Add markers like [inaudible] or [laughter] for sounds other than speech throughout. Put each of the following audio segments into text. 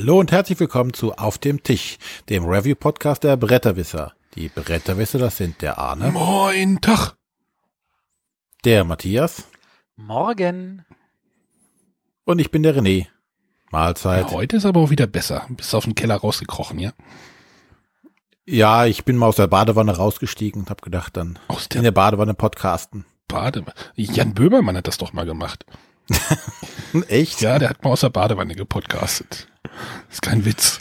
Hallo und herzlich willkommen zu Auf dem Tisch, dem Review-Podcast der Bretterwisser. Die Bretterwisser, das sind der Arne, Moin, Tag. der Matthias Morgen. und ich bin der René. Mahlzeit. Ja, heute ist aber auch wieder besser. Bist aus dem Keller rausgekrochen, ja? Ja, ich bin mal aus der Badewanne rausgestiegen und habe gedacht, dann Aus in der der Badewanne podcasten. Bade. Jan Böhmermann hat das doch mal gemacht. [laughs] Echt? Ja, der hat mal aus der Badewanne gepodcastet. Ist kein Witz.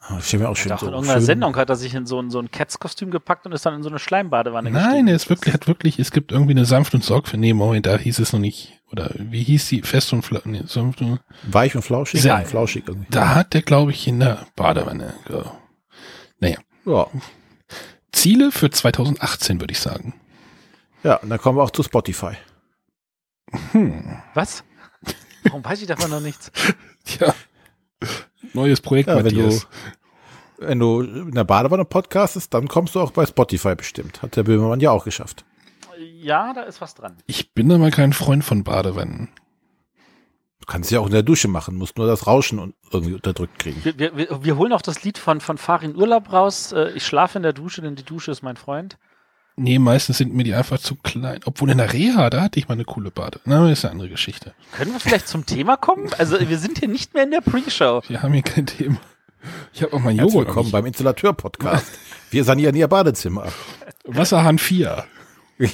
Ah, Ich mir auch schön Doch, so in irgendeiner schön- Sendung hat er sich in so ein, so ein Cats-Kostüm gepackt und ist dann in so eine Schleimbadewanne Nein, er ist wirklich, hat wirklich, es gibt irgendwie eine sanft und sorgfältig. Nee, Moment, da hieß es noch nicht. Oder wie hieß die? Fest und fla nee, sanft und, Weich und flauschig? Sehr- Ja, flauschig irgendwie. Da hat der, glaube ich, in der Badewanne. ge- Naja. Ja. Ziele für 2018, würde ich sagen. ja, und dann kommen wir auch zu Spotify. Hm. Was? Warum weiß ich davon noch nichts? [laughs] Tja. Neues Projekt, Ja, wenn du, Matthias. wenn du in der Badewanne podcastest, dann kommst du auch bei Spotify bestimmt. Hat der Böhmermann ja auch geschafft. Ja, da ist was dran. Ich bin aber kein Freund von Badewannen. Du kannst es ja auch in der Dusche machen, musst nur das Rauschen irgendwie unterdrückt kriegen. Wir, wir, wir wir holen auch das Lied von, von Farin Urlaub raus. Äh, Ich schlafe in der Dusche, denn die Dusche ist mein Freund. Nee, meistens sind mir die einfach zu klein. Obwohl in der Reha, da hatte ich mal eine coole Bade. Na, ist eine andere Geschichte. Können wir vielleicht zum Thema kommen? Also, wir sind hier nicht mehr in der Pre-Show. Wir haben hier kein Thema. Ich habe auch mein Herzlich Joghurt. willkommen beim Installateur-Podcast. Wir sanieren Ihr Badezimmer. Wasserhahn 4.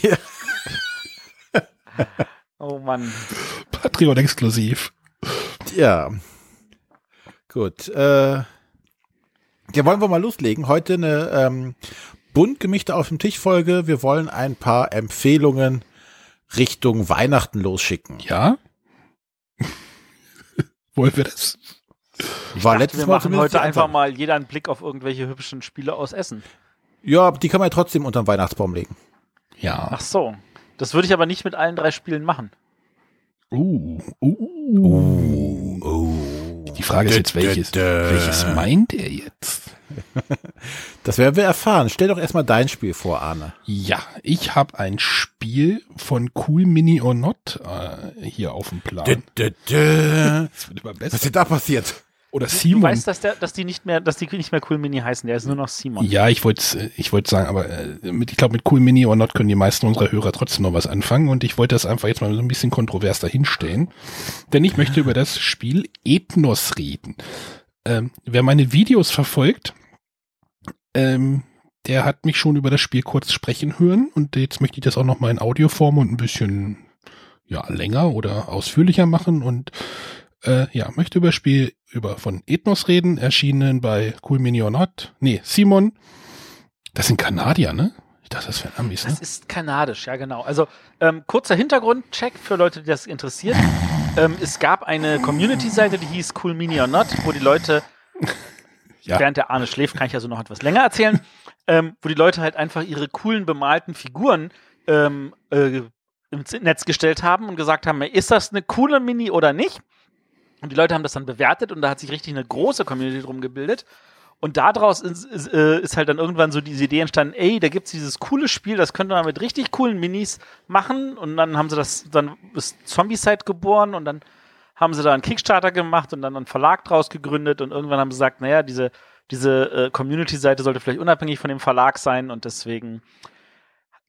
Ja. Oh Mann. Patreon exklusiv. ja. Gut. Äh, ja, wollen wir mal loslegen. Heute eine ähm, bunt gemischte auf dem Tisch Folge. Wir wollen ein paar Empfehlungen Richtung Weihnachten losschicken. Ja? [laughs] Wollen wir das? War Dachte, letztes wir Mal machen heute einfach mal jeder einen Blick auf irgendwelche hübschen Spiele aus Essen. Ja, die kann man ja trotzdem unter den Weihnachtsbaum legen. Ja. Ach so. Das würde ich aber nicht mit allen drei Spielen machen. Uh, uh. oh. Die Frage ist jetzt, welches, welches meint er jetzt? [laughs] Das werden wir erfahren. Stell doch erstmal dein Spiel vor, Arne. Ja, ich habe ein Spiel von Cool Mini or Not äh, hier auf dem Plan. Dö, dö, dö. [laughs] Das wird immer Was ist denn da passiert? Oder Du Simon. weißt, dass, der, dass die nicht mehr, dass die nicht mehr Cool Mini heißen, der ist nur noch Simon. Ja, ich wollte ich wollte sagen, aber äh, mit, ich glaube, mit Cool Mini or Not können die meisten unserer Hörer trotzdem noch was anfangen und ich wollte das einfach jetzt mal so ein bisschen kontrovers dahinstellen, denn ich möchte über das Spiel Ethnos reden. Ähm, wer meine Videos verfolgt, ähm, der hat mich schon über das Spiel kurz sprechen hören und jetzt möchte ich das auch noch mal in Audioform und ein bisschen ja länger oder ausführlicher machen und äh, ja, möchte über das Spiel über von Ethnos reden, erschienen bei Cool Mini or Not. Nee, Simon. Das sind Kanadier, ne? Ich dachte, das wären Amis, ne? Das ist kanadisch, ja genau. Also ähm, kurzer Hintergrundcheck für Leute, die das interessiert. [laughs] ähm, es gab eine Community-Seite, die hieß Cool Mini or Not, wo die Leute, [laughs] Ja. während der Arne schläft, kann ich also noch etwas länger erzählen, [laughs] ähm, wo die Leute halt einfach ihre coolen bemalten Figuren ähm, äh, im Netz gestellt haben und gesagt haben, ist das eine coole Mini oder nicht? Und die Leute haben das dann bewertet und da hat sich richtig eine große Community drum gebildet. Und daraus ist, ist, äh, ist halt dann irgendwann so diese Idee entstanden, ey, da gibt's dieses coole Spiel, das könnte man mit richtig coolen Minis machen. Und dann haben sie das, dann ist Zombie-Side geboren und dann haben sie da einen Kickstarter gemacht und dann einen Verlag draus gegründet und irgendwann haben sie gesagt, naja, diese, diese äh, Community-Seite sollte vielleicht unabhängig von dem Verlag sein und deswegen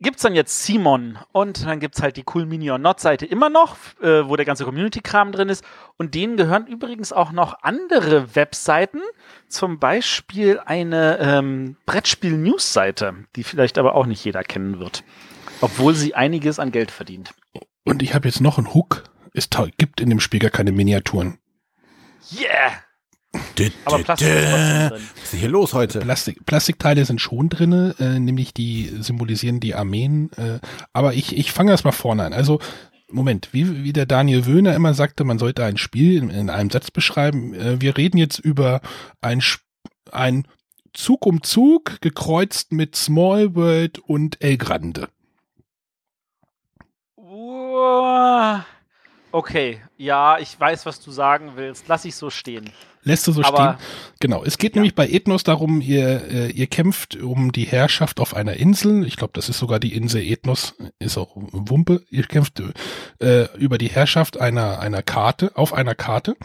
gibt's dann jetzt Simon und dann gibt's halt die Cool Mini or Not Seite immer noch, äh, wo der ganze Community-Kram drin ist und denen gehören übrigens auch noch andere Webseiten, zum Beispiel eine ähm, Brettspiel-News-Seite, die vielleicht aber auch nicht jeder kennen wird, obwohl sie einiges an Geld verdient. Und ich habe jetzt noch einen Hook. Es gibt in dem Spiel gar keine Miniaturen. Yeah! Dö, Aber Plastik dö. drin. Was ist hier los heute? Plastik, Plastikteile sind schon drinne, äh, nämlich die symbolisieren die Armeen. Äh, aber ich, ich fange erst mal vorne an. Also, Moment, wie, wie der Daniel Wöhner immer sagte, man sollte ein Spiel in, in einem Satz beschreiben. Äh, wir reden jetzt über ein, ein Zug um Zug, gekreuzt mit Small World und El Grande. Uah. Okay, ja, ich weiß, was du sagen willst. Lass ich so stehen. Lässt du so Aber- stehen? Genau. Es geht nämlich bei Ethnos darum, ihr, äh, ihr kämpft um die Herrschaft auf einer Insel. Ich glaube, das ist sogar die Insel Ethnos, ist auch Wumpe. Ihr kämpft äh, über die Herrschaft einer, einer Karte, auf einer Karte.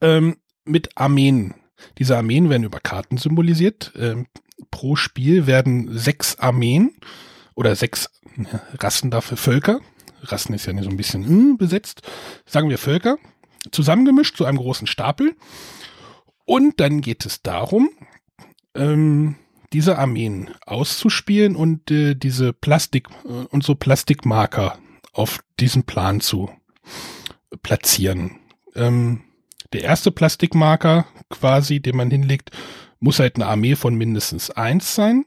ähm, mit Armeen. Diese Armeen werden über Karten symbolisiert. Ähm, pro Spiel werden sechs Armeen oder sechs Rassen dafür Völker. Rassen ist ja so ein bisschen hm, besetzt. Sagen wir Völker. Zusammengemischt zu einem großen Stapel. Und dann geht es darum, ähm, diese Armeen auszuspielen und äh, diese Plastik äh, und so Plastikmarker auf diesem Plan zu platzieren. Ähm, der erste Plastikmarker quasi, den man hinlegt, muss halt eine Armee von mindestens eins sein.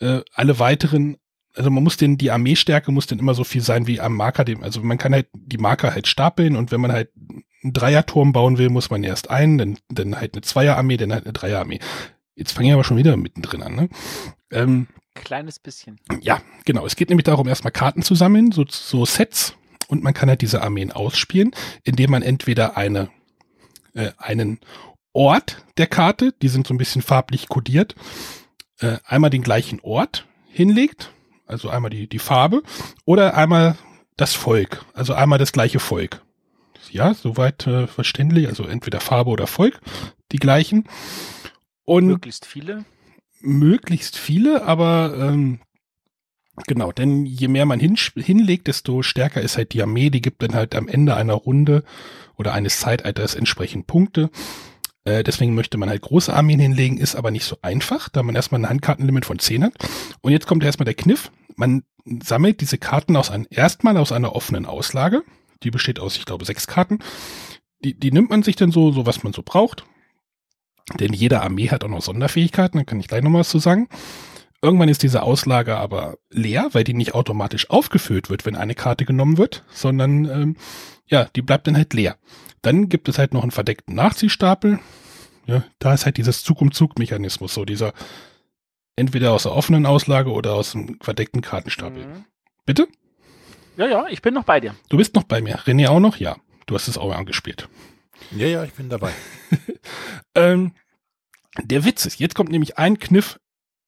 Äh, alle weiteren, also man muss den, die Armeestärke muss dann immer so viel sein wie am Marker, dem, also man kann halt die Marker halt stapeln und wenn man halt einen Dreierturm bauen will, muss man erst einen, dann, dann halt eine Zweierarmee, dann halt eine Dreierarmee. Jetzt fange ich aber schon wieder mittendrin an, ne? Ähm, Kleines bisschen. ja, genau. Es geht nämlich darum, erstmal Karten zu sammeln, so, so Sets, und man kann halt diese Armeen ausspielen, indem man entweder eine, äh, einen Ort der Karte, die sind so ein bisschen farblich kodiert, äh, einmal den gleichen Ort hinlegt, also einmal die, die Farbe, oder einmal das Volk, also einmal das gleiche Volk. Ja, soweit äh, verständlich, also entweder Farbe oder Volk, die gleichen. Und Möglichst viele. möglichst viele, aber ähm, genau, denn je mehr man hin, hinlegt, desto stärker ist halt die Armee, die gibt dann halt am Ende einer Runde oder eines Zeitalters entsprechend Punkte. Äh, deswegen möchte man halt große Armeen hinlegen, ist aber nicht so einfach, da man erstmal ein Handkartenlimit von 10 hat. Und jetzt kommt erstmal der Kniff. Man sammelt diese Karten aus ein, erstmal aus einer offenen Auslage. Die besteht aus, ich glaube, sechs Karten. Die, die nimmt man sich dann so, so was man so braucht. Denn jede Armee hat auch noch Sonderfähigkeiten, da kann ich gleich noch was zu sagen. Irgendwann ist diese Auslage aber leer, weil die nicht automatisch aufgefüllt wird, wenn eine Karte genommen wird, sondern ähm, ja, die bleibt dann halt leer. Dann gibt es halt noch einen verdeckten Nachziehstapel. Ja, da ist halt dieses Zug-um-Zug-Mechanismus, so dieser entweder aus der offenen Auslage oder aus dem verdeckten Kartenstapel. Mhm. Bitte? Ja, ja, ich bin noch bei dir. Du bist noch bei mir. René auch noch? Ja. Du hast es auch angespielt. Ja, ja, ich bin dabei. [laughs] Ähm, der Witz ist, jetzt kommt nämlich ein Kniff,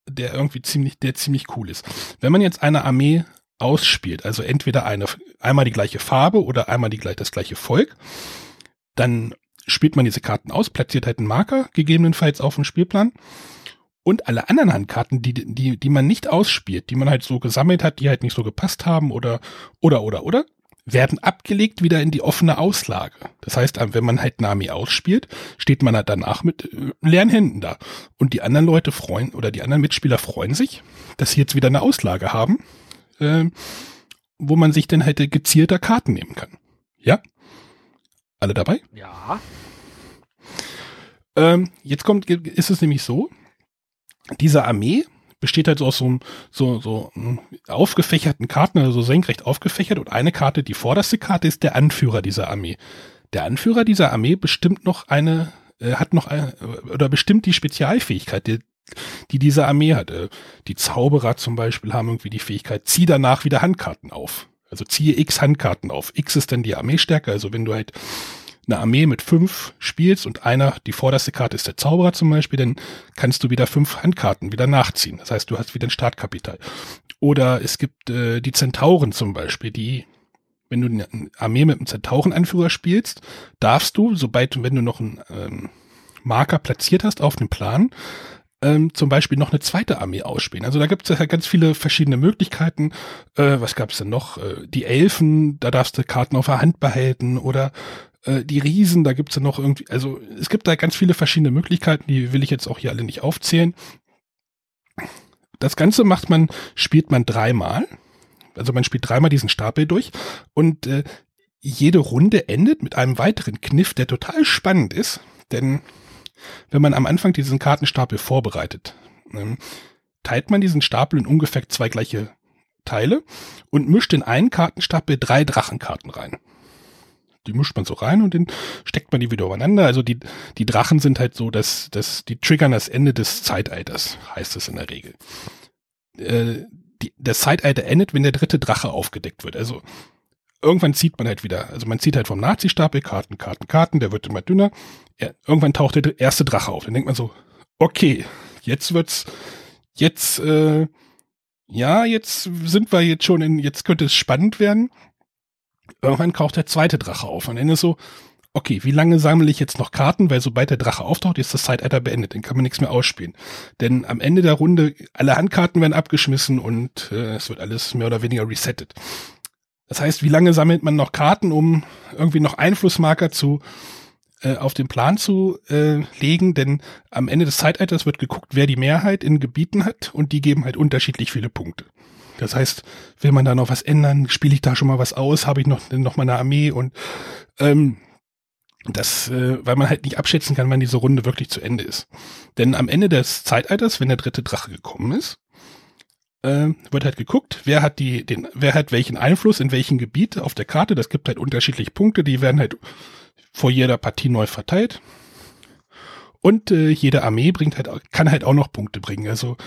der irgendwie ziemlich, der ziemlich cool ist. Wenn man jetzt eine Armee ausspielt, also entweder eine, einmal die gleiche Farbe oder einmal die, gleich- das gleiche Volk, dann spielt man diese Karten aus, platziert halt einen Marker, gegebenenfalls auf dem Spielplan. Und alle anderen Handkarten, die, die, die man nicht ausspielt, die man halt so gesammelt hat, die halt nicht so gepasst haben oder, oder, oder, oder, werden abgelegt wieder in die offene Auslage. Das heißt, wenn man halt Armee ausspielt, steht man halt danach mit äh, leeren Händen da. Und die anderen Leute freuen, oder die anderen Mitspieler freuen sich, dass sie jetzt wieder eine Auslage haben, ähm, wo man sich dann halt gezielter Karten nehmen kann. Ja? Alle dabei? Ja. Ähm, jetzt kommt, ist es nämlich so, diese Armee besteht halt so aus so, einem- so, so mm, aufgefächerten Karten, also so senkrecht aufgefächert und eine Karte, die vorderste Karte ist der Anführer dieser Armee. Der Anführer dieser Armee bestimmt noch eine, äh, hat noch eine, oder bestimmt die Spezialfähigkeit, die, die diese Armee hat. Äh, Die Zauberer zum Beispiel haben irgendwie die Fähigkeit, zieh danach wieder Handkarten auf. Also ziehe x Handkarten auf. X ist dann die Armeestärke, also wenn du halt eine Armee mit fünf spielst und einer, die vorderste Karte ist der Zauberer zum Beispiel, dann kannst du wieder fünf Handkarten wieder nachziehen. Das heißt, du hast wieder ein Startkapital. Oder es gibt äh, die Zentauren zum Beispiel, die, wenn du eine Armee mit einem Zentaurenanführer spielst, darfst du, sobald wenn du noch einen ähm, Marker platziert hast auf dem Plan, ähm, zum Beispiel noch eine zweite Armee ausspielen. Also da gibt es ja ganz viele verschiedene Möglichkeiten. Äh, was gab es denn noch? Äh, die Elfen, da darfst du Karten auf der Hand behalten oder äh, die Riesen, da gibt's ja noch irgendwie, also es gibt da ganz viele verschiedene Möglichkeiten, die will ich jetzt auch hier alle nicht aufzählen. Das Ganze macht man, spielt man dreimal. Also man spielt dreimal diesen Stapel durch und äh, jede Runde endet mit einem weiteren Kniff, der total spannend ist, denn wenn man am Anfang diesen Kartenstapel vorbereitet, ähm, teilt man diesen Stapel in ungefähr zwei gleiche Teile und mischt in einen Kartenstapel drei Drachenkarten rein. Die mischt man so rein und dann steckt man die wieder übereinander. Also die, die Drachen sind halt so, dass, dass die triggern das Ende des Zeitalters, heißt es in der Regel. Äh, die, das Zeitalter endet, wenn der dritte Drache aufgedeckt wird. Also irgendwann zieht man halt wieder, also man zieht halt vom Nazi-Stapel Karten, Karten, Karten, der wird immer dünner. Ja, irgendwann taucht der erste Drache auf. Dann denkt man so, okay, jetzt wird's, jetzt, äh, ja, jetzt sind wir jetzt schon in, jetzt könnte es spannend werden. Irgendwann taucht der zweite Drache auf und dann ist so, okay, wie lange sammle ich jetzt noch Karten, weil sobald der Drache auftaucht, ist das Zeitalter beendet, dann kann man nichts mehr ausspielen. Denn am Ende der Runde, alle Handkarten werden abgeschmissen und äh, es wird alles mehr oder weniger resettet. Das heißt, wie lange sammelt man noch Karten, um irgendwie noch Einflussmarker zu äh, auf den Plan zu äh, legen, denn am Ende des Zeitalters wird geguckt, wer die Mehrheit in Gebieten hat und die geben halt unterschiedlich viele Punkte. Das heißt, will man da noch was ändern, spiele ich da schon mal was aus, habe ich noch, noch mal eine Armee und ähm, das, äh, weil man halt nicht abschätzen kann, wann diese Runde wirklich zu Ende ist. Denn am Ende des Zeitalters, wenn der dritte Drache gekommen ist, äh, wird halt geguckt, wer hat die, den, wer hat welchen Einfluss in welchem Gebiet auf der Karte. Das gibt halt unterschiedliche Punkte, die werden halt vor jeder Partie neu verteilt. Und äh, jede Armee bringt halt, kann halt auch noch Punkte bringen. Also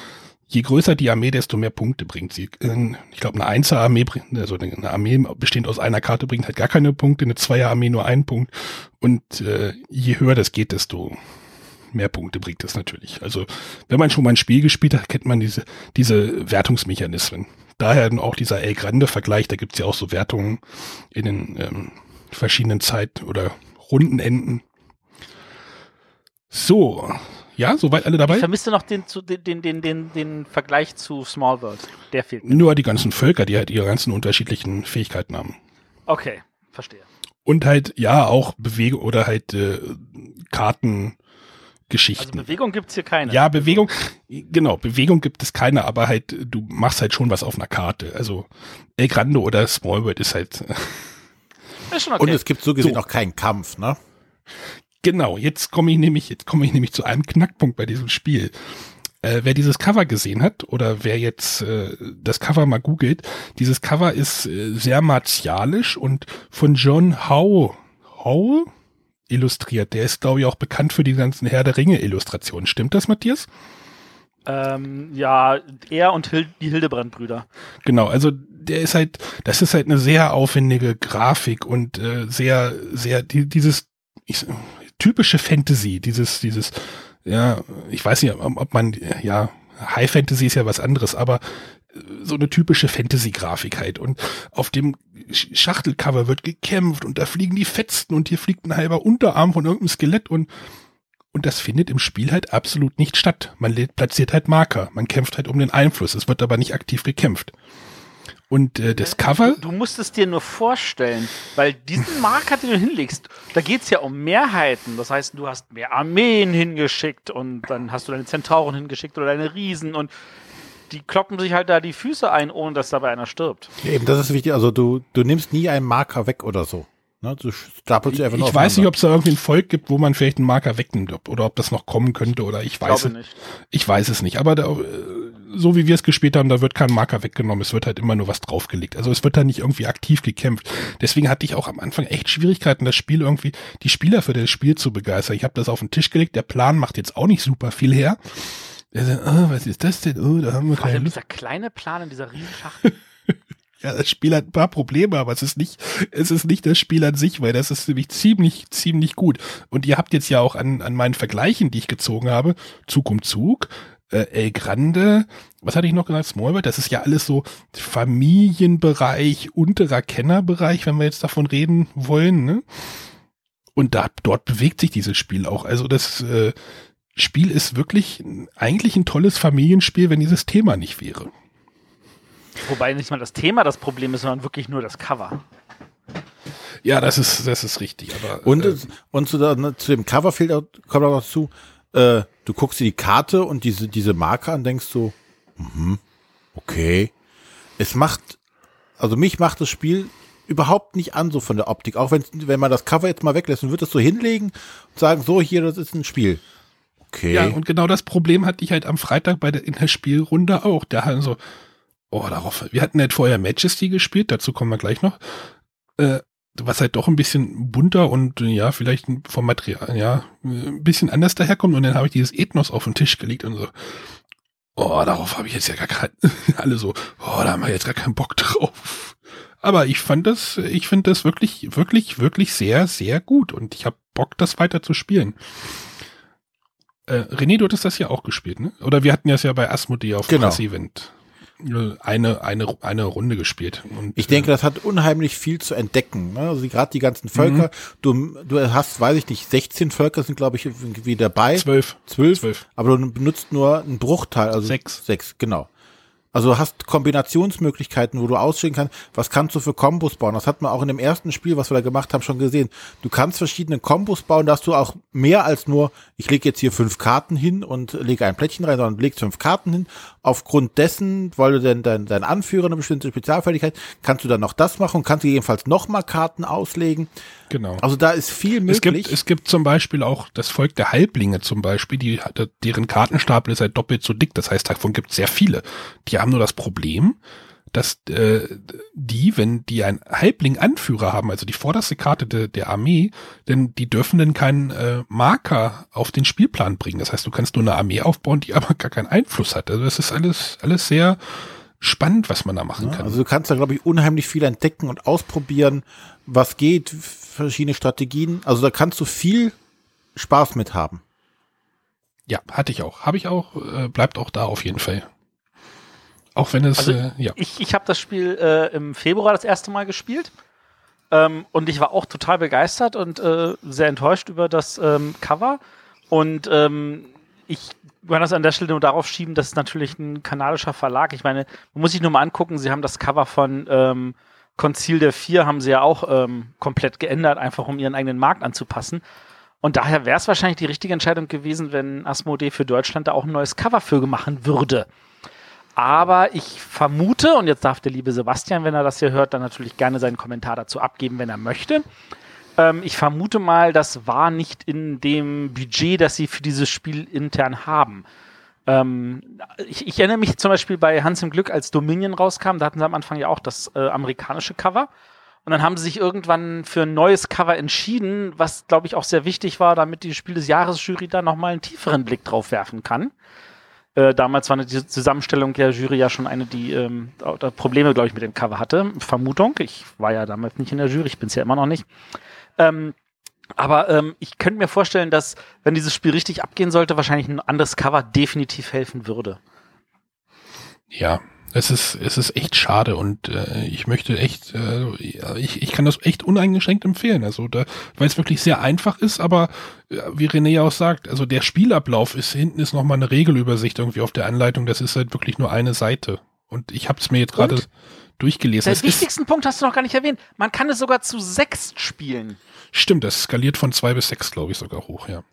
je größer die Armee, desto mehr Punkte bringt sie. Ich glaube, eine Einser-Armee also eine Armee bestehend aus einer Karte bringt halt gar keine Punkte, eine Zweier-Armee nur einen Punkt. Und äh, je höher das geht, desto mehr Punkte bringt das natürlich. Also wenn man schon mal ein Spiel gespielt hat, kennt man diese, diese Wertungsmechanismen. Daher auch dieser El Grande-Vergleich, da gibt's ja auch so Wertungen in den ähm, verschiedenen Zeit- oder Rundenenden. So, ja, soweit alle dabei? Ich vermisse noch den, den, den, den, den Vergleich zu Small World. Der fehlt mir. Nur die ganzen Völker, die halt ihre ganzen unterschiedlichen Fähigkeiten haben. Okay, verstehe. Und halt, ja, auch Bewegung oder halt äh, Karten. Geschichten. Also Bewegung gibt's hier keine. Ja, Bewegung, genau, Bewegung gibt es keine, aber halt, du machst halt schon was auf einer Karte. Also El Grande oder Small World ist halt. [laughs] Ist schon okay. Und es gibt so gesehen so. auch keinen Kampf, ne? Genau, jetzt komme ich nämlich, jetzt komme ich nämlich zu einem Knackpunkt bei diesem Spiel. Äh, wer dieses Cover gesehen hat oder wer jetzt äh, das Cover mal googelt, dieses Cover ist äh, sehr martialisch und von John Howe, Howe illustriert. Der ist, glaube ich, auch bekannt für die ganzen Herr der Ringe-Illustrationen. Stimmt das, Matthias? Ähm, ja, er und Hil die Hildebrand-Brüder. Genau, also der ist halt, das ist halt eine sehr aufwendige Grafik und äh, sehr, sehr, die, dieses ich, typische Fantasy, dieses, dieses, ja, ich weiß nicht, ob man, ja, High Fantasy ist ja was anderes, aber so eine typische Fantasy-Grafik halt. Und auf dem Schachtelcover wird gekämpft und da fliegen die Fetzen und hier fliegt ein halber Unterarm von irgendeinem Skelett und und das findet im Spiel halt absolut nicht statt. Man platziert halt Marker, man kämpft halt um den Einfluss, es wird aber nicht aktiv gekämpft. Und äh, das Cover. Du, du, musst es dir nur vorstellen, weil diesen Marker, den du hinlegst, da geht es ja um Mehrheiten. Das heißt, du hast mehr Armeen hingeschickt und dann hast du deine Zentauren hingeschickt oder deine Riesen und die kloppen sich halt da die Füße ein, ohne dass dabei einer stirbt. Ja, eben, das ist wichtig. Also du, du nimmst nie einen Marker weg oder so. Ne? Du stapelst einfach Ich, ich weiß nicht, ob es da irgendwie ein Volk gibt, wo man vielleicht einen Marker wegnimmt oder ob das noch kommen könnte oder ich weiß es nicht. Ich weiß es nicht. Aber da, äh, so wie wir es gespielt haben, da wird kein Marker weggenommen. Es wird halt immer nur was draufgelegt. Also es wird da nicht irgendwie aktiv gekämpft. Deswegen hatte ich auch am Anfang echt Schwierigkeiten, das Spiel irgendwie, die Spieler für das Spiel zu begeistern. Ich habe das auf den Tisch gelegt. Der Plan macht jetzt auch nicht super viel her. Er sagt, oh, was ist das denn? Oh, da haben wir keine. Dieser kleine Plan in dieser Riesenschachtel. [laughs] ja, das Spiel hat ein paar Probleme, aber es ist nicht, es ist nicht das Spiel an sich, weil das ist nämlich ziemlich, ziemlich gut. Und ihr habt jetzt ja auch an, an meinen Vergleichen, die ich gezogen habe, Zug um Zug, äh, El Grande, was hatte ich noch gesagt? Smallworld, das ist ja alles so Familienbereich, unterer Kennerbereich, wenn wir jetzt davon reden wollen, ne? Und da, dort bewegt sich dieses Spiel auch. Also das, äh, Spiel ist wirklich eigentlich ein tolles Familienspiel, wenn dieses Thema nicht wäre. Wobei nicht mal das Thema das Problem ist, sondern wirklich nur das Cover. Ja, das ist, das ist richtig. Aber, und, äh, und zu, der, ne, zu dem Cover fehlt auch, kommt auch dazu, äh, du guckst dir die Karte und diese, diese Marker an, denkst so, mhm, okay. Es macht, also mich macht das Spiel überhaupt nicht an, so von der Optik. Auch wenn, wenn man das Cover jetzt mal weglässt und wird das so hinlegen und sagen, so hier, das ist ein Spiel. Okay. Ja, und genau das Problem hatte ich halt am Freitag bei der, in der Spielrunde auch. Da haben so, oh, darauf, wir hatten halt vorher Majesty gespielt, dazu kommen wir gleich noch. Äh, was halt doch ein bisschen bunter und ja, vielleicht vom Material, ja, ein bisschen anders daherkommt. Und dann habe ich dieses Ethnos auf den Tisch gelegt und so, oh, darauf habe ich jetzt ja gar keinen, [laughs] alle so, oh, da haben wir jetzt gar keinen Bock drauf. Aber ich fand das, ich finde das wirklich, wirklich, wirklich sehr, sehr gut und ich habe Bock, das weiter zu spielen. Äh, René, du hattest das ja auch gespielt, ne? Oder wir hatten das ja bei Asmodee auf genau. Event. Eine, eine, eine Runde gespielt. Und, Ich denke, das hat unheimlich viel zu entdecken. Ne? Also gerade die ganzen Völker. Du, du hast, weiß ich nicht, 16 Völker sind, glaube ich, irgendwie dabei. äh, zwölf. Zwölf. Zwölf. Aber du benutzt nur einen Bruchteil. Also Sechs. Sechs, genau. Also du hast Kombinationsmöglichkeiten, wo du ausstehen kannst, was kannst du für Kombos bauen. Das hat man auch in dem ersten Spiel, was wir da gemacht haben, schon gesehen. Du kannst verschiedene Kombos bauen, dass du auch mehr als nur, ich lege jetzt hier fünf Karten hin und lege ein Plättchen rein, sondern legst fünf Karten hin. Aufgrund dessen, weil du denn dein, dein Anführer eine bestimmte Spezialfertigkeit, kannst du dann noch das machen und kannst gegebenenfalls nochmal Karten auslegen. Genau. Also da ist viel Es gibt, möglich. es gibt zum Beispiel auch das Volk der Halblinge zum Beispiel, die, deren Kartenstapel ist halt doppelt so dick. Das heißt, davon gibt es sehr viele. Die haben nur das Problem, dass äh, die, wenn die einen Halbling-Anführer haben, also die vorderste Karte de, der Armee, denn die dürfen dann keinen äh, Marker auf den Spielplan bringen. Das heißt, du kannst nur eine Armee aufbauen, die [laughs] aber gar keinen Einfluss hat. Also das ist alles, alles sehr spannend, was man da machen kann. Also du kannst da, glaube ich, unheimlich viel entdecken und ausprobieren, was geht, verschiedene Strategien. Also da kannst du viel Spaß mit haben. ja, hatte ich auch. Habe ich auch, äh, bleibt auch da auf jeden Fall. Auch wenn es, Also, äh, ja. Ich, ich habe das Spiel äh, im Februar das erste Mal gespielt. Ähm, und ich war auch total begeistert und äh, sehr enttäuscht über das ähm, Cover. Und ähm, ich kann das an der Stelle nur darauf schieben, dass es natürlich ein kanadischer Verlag. Ich meine, man muss sich nur mal angucken, sie haben das Cover von ähm, Konzil der Vier haben sie ja auch ähm, komplett geändert, einfach um ihren eigenen Markt anzupassen. Und daher wäre es wahrscheinlich die richtige Entscheidung gewesen, wenn Asmodee für Deutschland da auch ein neues Cover für machen würde. Aber ich vermute, und jetzt darf der liebe Sebastian, wenn er das hier hört, dann natürlich gerne seinen Kommentar dazu abgeben, wenn er möchte. Ähm, ich vermute mal, das war nicht in dem Budget, das sie für dieses Spiel intern haben. Ähm, ich, ich erinnere mich zum Beispiel bei Hans im Glück, als Dominion rauskam, da hatten sie am Anfang ja auch das äh, amerikanische Cover. Und dann haben sie sich irgendwann für ein neues Cover entschieden, was, glaube ich, auch sehr wichtig war, damit die Spiel des Jahres-Jury da nochmal einen tieferen Blick drauf werfen kann. Äh, damals war die Zusammenstellung der Jury ja schon eine, die ähm, Probleme, glaube ich, mit dem Cover hatte. Vermutung. Ich war ja damals nicht in der Jury, ich bin es ja immer noch nicht. Ähm, aber ähm, ich könnte mir vorstellen, dass, wenn dieses Spiel richtig abgehen sollte, wahrscheinlich ein anderes Cover definitiv helfen würde. Ja, es ist, es ist echt schade und äh, ich möchte echt, äh, ich, ich kann das echt uneingeschränkt empfehlen. Also da, weil es wirklich sehr einfach ist, aber äh, wie René ja auch sagt, also der Spielablauf ist hinten ist nochmal eine Regelübersicht irgendwie auf der Anleitung. Das ist halt wirklich nur eine Seite. Und ich habe es mir jetzt gerade durchgelesen. Den wichtigsten Punkt hast du noch gar nicht erwähnt. Man kann es sogar zu sechs spielen. stimmt, das skaliert von zwei bis sechs, glaube ich, sogar hoch, ja.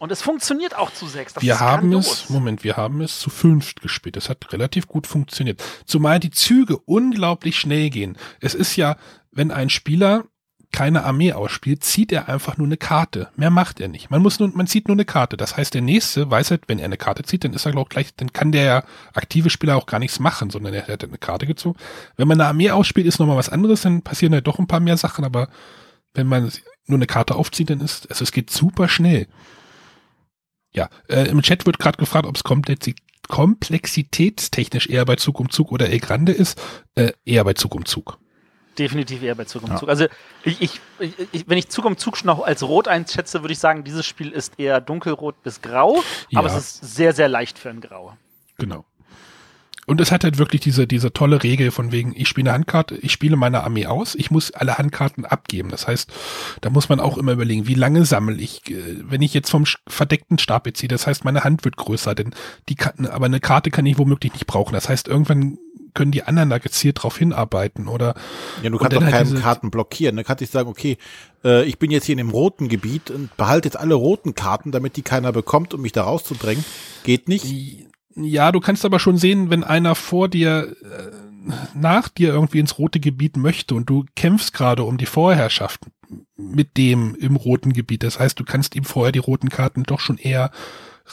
Und es funktioniert auch zu sechs. Das Wir haben grandios. es, Moment, wir haben es zu fünft gespielt. Das hat relativ gut funktioniert. Zumal die Züge unglaublich schnell gehen. Es ist ja, wenn ein Spieler keine Armee ausspielt, zieht er einfach nur eine Karte. Mehr macht er nicht. Man muss nur, man zieht nur eine Karte. Das heißt, der nächste weiß halt, wenn er eine Karte zieht, dann ist er glaube gleich, dann kann der aktive Spieler auch gar nichts machen, sondern er hat eine Karte gezogen. Wenn man eine Armee ausspielt, ist nochmal was anderes, dann passieren halt doch ein paar mehr Sachen, aber wenn man nur eine Karte aufzieht, dann ist, also es geht super schnell. Ja, äh, im Chat wird gerade gefragt, ob es komplexi komplexitätstechnisch eher bei Zug um Zug oder El Grande ist. Äh, eher bei Zug um Zug. Definitiv eher bei Zug um Ja. Zug. Also ich, ich, ich, wenn ich Zug um Zug schon noch als rot einschätze, würde ich sagen, dieses Spiel ist eher dunkelrot bis grau, aber Ja. es ist sehr, sehr leicht für ein Grau. Genau. Und es hat halt wirklich diese, diese tolle Regel von wegen, ich spiele eine Handkarte, ich spiele meine Armee aus, ich muss alle Handkarten abgeben. Das heißt, da muss man auch immer überlegen, wie lange sammle ich, äh, wenn ich jetzt vom verdeckten Stapel ziehe, das heißt, meine Hand wird größer, denn die kann, aber eine Karte kann ich womöglich nicht brauchen. Das heißt, irgendwann können die anderen da gezielt drauf hinarbeiten oder Ja, du kannst auch halt keine diese- Karten blockieren. Du kannst nicht sagen, okay, äh, ich bin jetzt hier in dem roten Gebiet und behalte jetzt alle roten Karten, damit die keiner bekommt, um mich da rauszudrängen. Geht nicht. Ja, du kannst aber schon sehen, wenn einer vor dir, äh, nach dir irgendwie ins rote Gebiet möchte und du kämpfst gerade um die Vorherrschaft mit dem im roten Gebiet. Das heißt, du kannst ihm vorher die roten Karten doch schon eher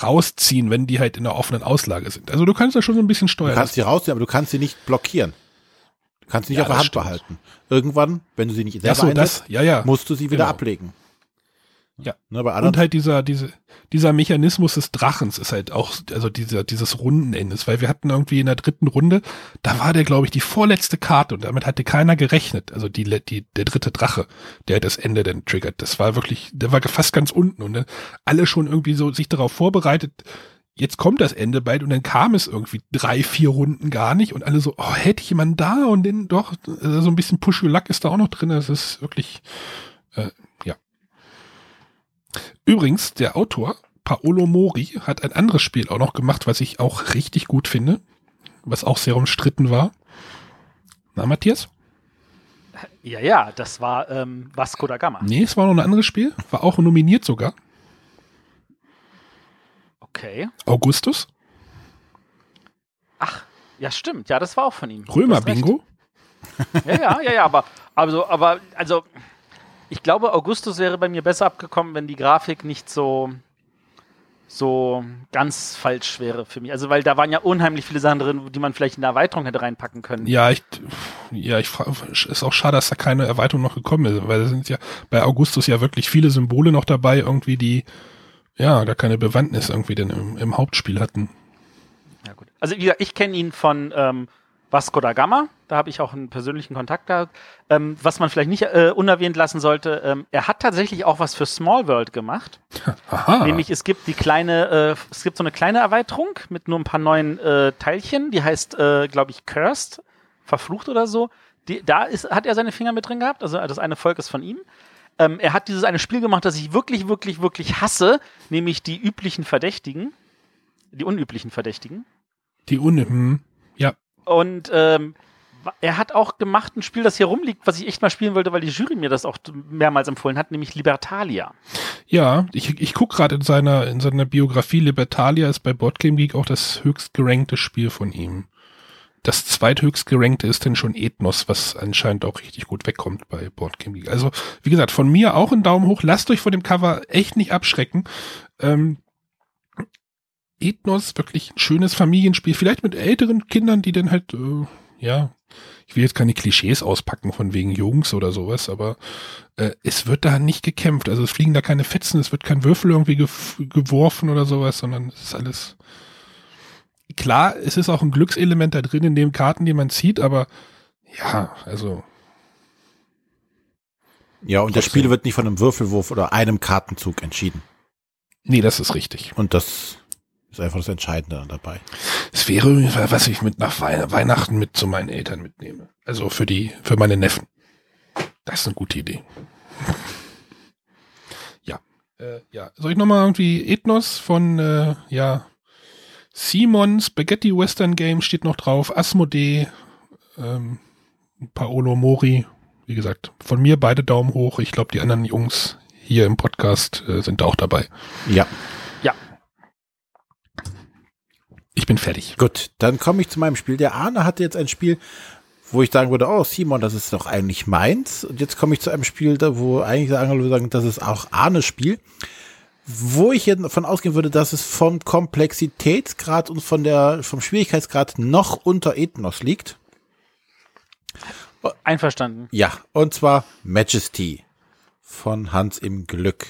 rausziehen, wenn die halt in der offenen Auslage sind. Also du kannst da schon so ein bisschen Du steuern. kannst sie rausnehmen, aber du kannst sie nicht blockieren. Du kannst sie nicht Ja, auf der Hand stimmt. behalten. Irgendwann, wenn du sie nicht selber so, einsetzt, das, ja, ja. musst du sie wieder Genau. ablegen. Ja. Ne, Und halt dieser, diese, dieser Mechanismus des Drachens ist halt auch, also dieser, dieses Rundenendes, weil wir hatten irgendwie in der dritten Runde, da war der, glaube ich, die vorletzte Karte und damit hatte keiner gerechnet. Also die, die, der dritte Drache, der das Ende dann triggert. Das war wirklich, der war fast ganz unten und dann alle schon irgendwie so sich darauf vorbereitet, jetzt kommt das Ende bald und dann kam es irgendwie drei, vier Runden gar nicht und alle so, oh, hätte ich jemanden da und den doch, äh, so ein bisschen Push-Luck ist da auch noch drin. Das ist wirklich, äh. Übrigens, der Autor, Paolo Mori, hat ein anderes Spiel auch noch gemacht, was ich auch richtig gut finde, was auch sehr umstritten war. Na, Matthias? Ja, ja, das war ähm, Vasco da Gama. Nee, es war noch ein anderes Spiel, war auch nominiert sogar. Okay. Augustus? Ach, ja, stimmt. Ja, das war auch von ihm. Römer-Bingo? Ja, ja, ja, ja, aber, also, aber, also, ich glaube, Augustus wäre bei mir besser abgekommen, wenn die Grafik nicht so, so ganz falsch wäre für mich. Also, weil da waren ja unheimlich viele Sachen drin, die man vielleicht in der Erweiterung hätte reinpacken können. Ja, ich, ja, ich ist auch schade, dass da keine Erweiterung noch gekommen ist, weil da sind ja bei Augustus ja wirklich viele Symbole noch dabei, irgendwie, die, ja, da keine Bewandtnis irgendwie denn im, im Hauptspiel hatten. Ja, gut. Also, wie gesagt, ich kenne ihn von ähm, Vasco da Gama. Da habe ich auch einen persönlichen Kontakt gehabt. Ähm, was man vielleicht nicht äh, unerwähnt lassen sollte, ähm, er hat tatsächlich auch was für Small World gemacht. [laughs] Aha. Nämlich es gibt die kleine, äh, es gibt so eine kleine Erweiterung mit nur ein paar neuen äh, Teilchen, die heißt, äh, glaube ich, Cursed, verflucht oder so. Die, da ist, hat er seine Finger mit drin gehabt, also das eine Volk ist von ihm. Ähm, er hat dieses eine Spiel gemacht, das ich wirklich, wirklich, wirklich hasse, nämlich die üblichen Verdächtigen. Die unüblichen Verdächtigen. Die Uni, hm, ja. Und ähm, er hat auch gemacht ein Spiel, das hier rumliegt, was ich echt mal spielen wollte, weil die Jury mir das auch mehrmals empfohlen hat, nämlich Libertalia. Ja, ich, ich gucke gerade in seiner, in seiner Biografie, Libertalia ist bei Boardgame Geek auch das höchst gerankte Spiel von ihm. Das zweithöchst gerankte ist denn schon Ethnos, was anscheinend auch richtig gut wegkommt bei Boardgame Geek. Also, wie gesagt, von mir auch ein Daumen hoch. Lasst euch vor dem Cover echt nicht abschrecken. Ähm, Ethnos, wirklich ein schönes Familienspiel. Vielleicht mit älteren Kindern, die dann halt, äh, ja, ich will jetzt keine Klischees auspacken von wegen Jungs oder sowas, aber äh, es wird da nicht gekämpft. Also es fliegen da keine Fetzen, es wird kein Würfel irgendwie gef- geworfen oder sowas, sondern es ist alles. Klar, es ist auch ein Glückselement da drin in den Karten, die man zieht, aber ja, also Ja, und das. Spiel wird nicht von einem Würfelwurf oder einem Kartenzug entschieden. nee, das ist richtig. Und das ist einfach das Entscheidende dabei. Es wäre, was ich mit nach Wei- Weihnachten mit zu meinen Eltern mitnehme. Also für die, für meine Neffen. Das ist eine gute Idee. Ja. Äh, ja. Soll ich nochmal irgendwie Ethnos von, äh, ja, Simon Spaghetti Western Game steht noch drauf, Asmodee, ähm, Paolo Mori. Wie gesagt, von mir beide Daumen hoch. Ich glaube, die anderen Jungs hier im Podcast äh, sind auch dabei. Ja, Ja, Ich bin fertig. gut. Dann komme ich zu meinem Spiel. Der Arne hatte jetzt ein Spiel, wo ich sagen würde, oh Simon, das ist doch eigentlich meins. Und jetzt komme ich zu einem Spiel, da wo eigentlich sagen würde, sagen, das ist auch Arnes Spiel. Wo ich jetzt davon ausgehen würde, dass es vom Komplexitätsgrad und von der, vom Schwierigkeitsgrad noch unter Ethnos liegt. einverstanden. Ja, und zwar Majesty von Hans im Glück.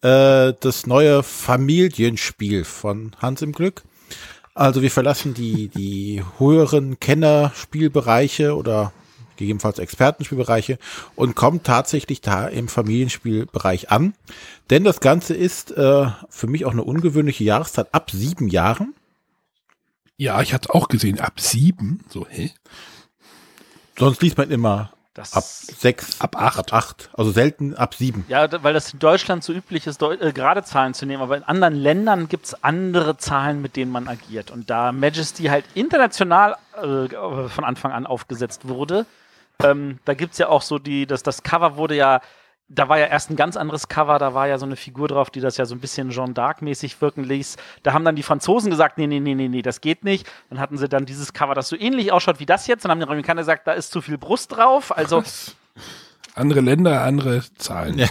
Äh, das neue Familienspiel von Hans im Glück. Also wir verlassen die, die höheren Kennerspielbereiche oder gegebenenfalls Expertenspielbereiche und kommen tatsächlich da im Familienspielbereich an. Denn das Ganze ist äh, für mich auch eine ungewöhnliche Jahreszeit ab sieben Jahren. Ja, ich hatte auch gesehen, ab sieben. So, hä? Sonst liest man immer Das, ab sechs, Ab acht. ab acht. Also selten ab sieben. Ja, weil das in Deutschland so üblich ist, äh, gerade Zahlen zu nehmen, aber in anderen Ländern gibt es andere Zahlen, mit denen man agiert. Und da Majesty halt international äh, von Anfang an aufgesetzt wurde, ähm, da gibt es ja auch so die, das, das Cover wurde ja, da war ja erst ein ganz anderes Cover, da war ja so eine Figur drauf, die das ja so ein bisschen Jeanne d'Arc-mäßig wirken ließ. Da haben dann die Franzosen gesagt, nee, nee, nee, nee, nee, das geht nicht. Dann hatten sie dann dieses Cover, das so ähnlich ausschaut wie das jetzt, dann haben die Amerikaner gesagt, da ist zu viel Brust drauf. Also Andere Länder, andere Zahlen. Ja.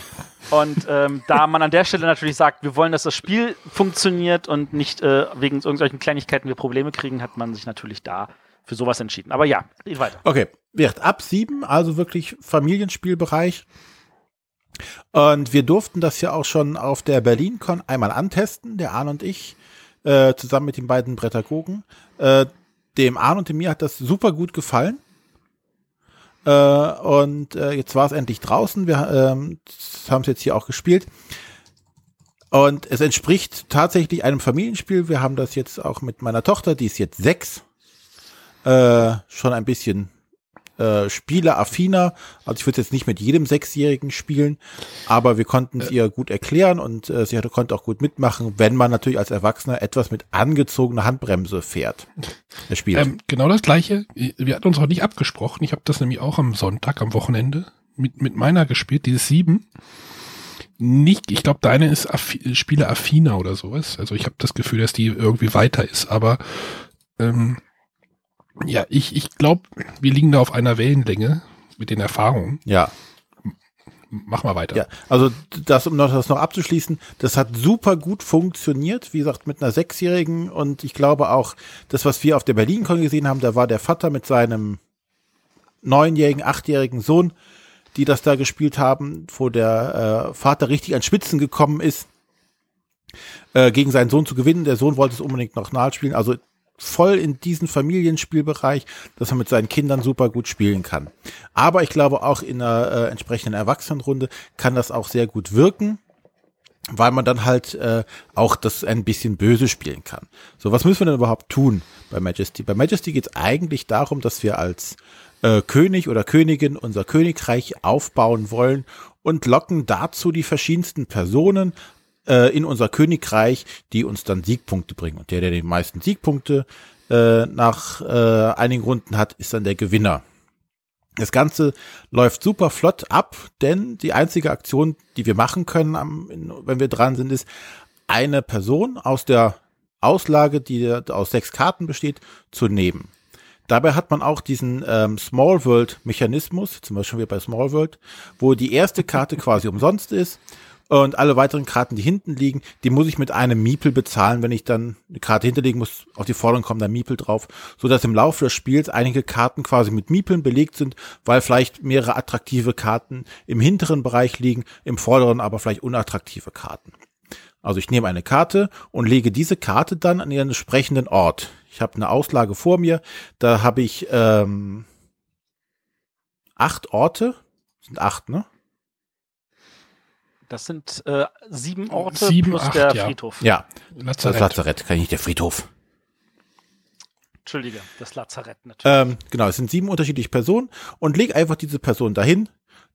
Und ähm, da man an der Stelle natürlich sagt, wir wollen, dass das Spiel funktioniert und nicht äh, wegen irgendwelchen Kleinigkeiten wir Probleme kriegen, hat man sich natürlich da für sowas entschieden. Aber ja, geht weiter. Okay, wird ab sieben, also wirklich Familienspielbereich. Und wir durften das ja auch schon auf der BerlinCon einmal antesten, der Arne und ich, äh, zusammen mit den beiden Prädagogen. Äh, dem Arne und dem mir hat das super gut gefallen. Äh, und äh, jetzt war es endlich draußen. Wir ähm, haben es jetzt hier auch gespielt. Und es entspricht tatsächlich einem Familienspiel. Wir haben das jetzt auch mit meiner Tochter, die ist jetzt sechs, äh, schon ein bisschen äh, spieleaffiner. Also ich würde jetzt nicht mit jedem Sechsjährigen spielen, aber wir konnten es äh. ihr gut erklären und äh, sie konnte auch gut mitmachen, wenn man natürlich als Erwachsener etwas mit angezogener Handbremse fährt. Er spielt. Ähm, genau das gleiche. Wir hatten uns auch nicht abgesprochen. Ich habe das nämlich auch am Sonntag, am Wochenende mit, mit meiner gespielt, dieses sieben. Nicht, ich glaube, deine ist Aff Spiele oder sowas. Also ich habe das Gefühl, dass die irgendwie weiter ist, aber ähm, ja, ich, ich glaube, wir liegen da auf einer Wellenlänge mit den Erfahrungen. Ja. Mach mal weiter. Ja, also das, um das noch abzuschließen, das hat super gut funktioniert, wie gesagt, mit einer Sechsjährigen und ich glaube auch, das, was wir auf der BerlinCon gesehen haben, da war der Vater mit seinem neunjährigen, achtjährigen Sohn, die das da gespielt haben, wo der äh, Vater richtig an Spitzen gekommen ist, äh, gegen seinen Sohn zu gewinnen. Der Sohn wollte es unbedingt noch nachspielen. Also voll in diesen Familienspielbereich, dass man mit seinen Kindern super gut spielen kann. Aber ich glaube auch in einer äh, entsprechenden Erwachsenenrunde kann das auch sehr gut wirken weil man dann halt äh, auch das ein bisschen böse spielen kann. So, was müssen wir denn überhaupt tun bei Majesty? Bei Majesty geht es eigentlich darum, dass wir als äh, König oder Königin unser Königreich aufbauen wollen und locken dazu die verschiedensten Personen äh, in unser Königreich, die uns dann Siegpunkte bringen. Und der, der die meisten Siegpunkte äh, nach äh, einigen Runden hat, ist dann der Gewinner. Das Ganze läuft super flott ab, denn die einzige Aktion, die wir machen können, am, wenn wir dran sind, ist eine Person aus der Auslage, die aus sechs Karten besteht, zu nehmen. Dabei hat man auch diesen ähm, Small World Mechanismus, zum Beispiel bei Small World, wo die erste Karte quasi umsonst ist und alle weiteren Karten, die hinten liegen, die muss ich mit einem Miepel bezahlen, wenn ich dann eine Karte hinterlegen muss. Auf die Forderung kommt da Miepel drauf, so dass im Laufe des Spiels einige Karten quasi mit Miepeln belegt sind, weil vielleicht mehrere attraktive Karten im hinteren Bereich liegen, im vorderen aber vielleicht unattraktive Karten. Also ich nehme eine Karte und lege diese Karte dann an ihren entsprechenden Ort. Ich habe eine Auslage vor mir, da habe ich ähm, acht Orte, sind acht, ne? Das sind äh, sieben Orte sieben, plus acht, der ja. Friedhof. Ja, Lazarett. das Lazarett, kann ich nicht der Friedhof. Entschuldige, das Lazarett natürlich. Ähm, genau, es sind sieben unterschiedliche Personen und leg einfach diese Person dahin.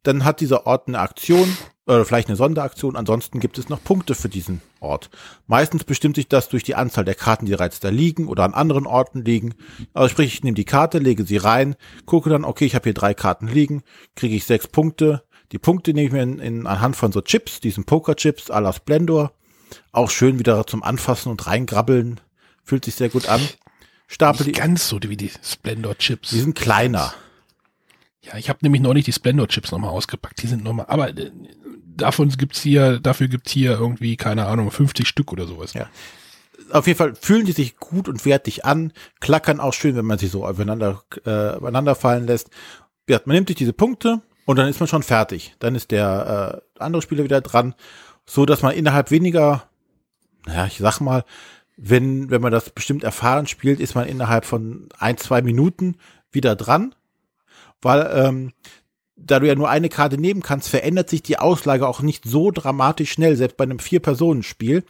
Dann hat dieser Ort eine Aktion oder vielleicht eine Sonderaktion. Ansonsten gibt es noch Punkte für diesen Ort. Meistens bestimmt sich das durch die Anzahl der Karten, die bereits da liegen oder an anderen Orten liegen. Also sprich, ich nehme die Karte, lege sie rein, gucke dann, okay, ich habe hier drei Karten liegen, kriege ich sechs Punkte, die Punkte nehme ich mir in, in, anhand von so Chips, diesen Poker-Chips à la Splendor. Auch schön wieder zum Anfassen und reingrabbeln. Fühlt sich sehr gut an. Stapel Nicht die. ganz so wie die Splendor-Chips. Die sind kleiner. Ja, ich habe nämlich neulich die Splendor-Chips nochmal ausgepackt. Die sind nochmal, aber äh, davon gibt's hier, dafür gibt's hier irgendwie, keine Ahnung, 50 Stück oder sowas. Ja. Auf jeden Fall fühlen die sich gut und wertig an, klackern auch schön, wenn man sie so aufeinander, äh, aufeinander fallen lässt. Ja, man nimmt sich diese Punkte, und dann ist man schon fertig. Dann ist der äh, andere Spieler wieder dran, so dass man innerhalb weniger, naja, ich sag mal, wenn, wenn man das bestimmt erfahren spielt, ist man innerhalb von ein, zwei Minuten wieder dran, weil ähm, da du ja nur eine Karte nehmen kannst, verändert sich die Auslage auch nicht so dramatisch schnell, selbst bei einem Vier-Personen-Spiel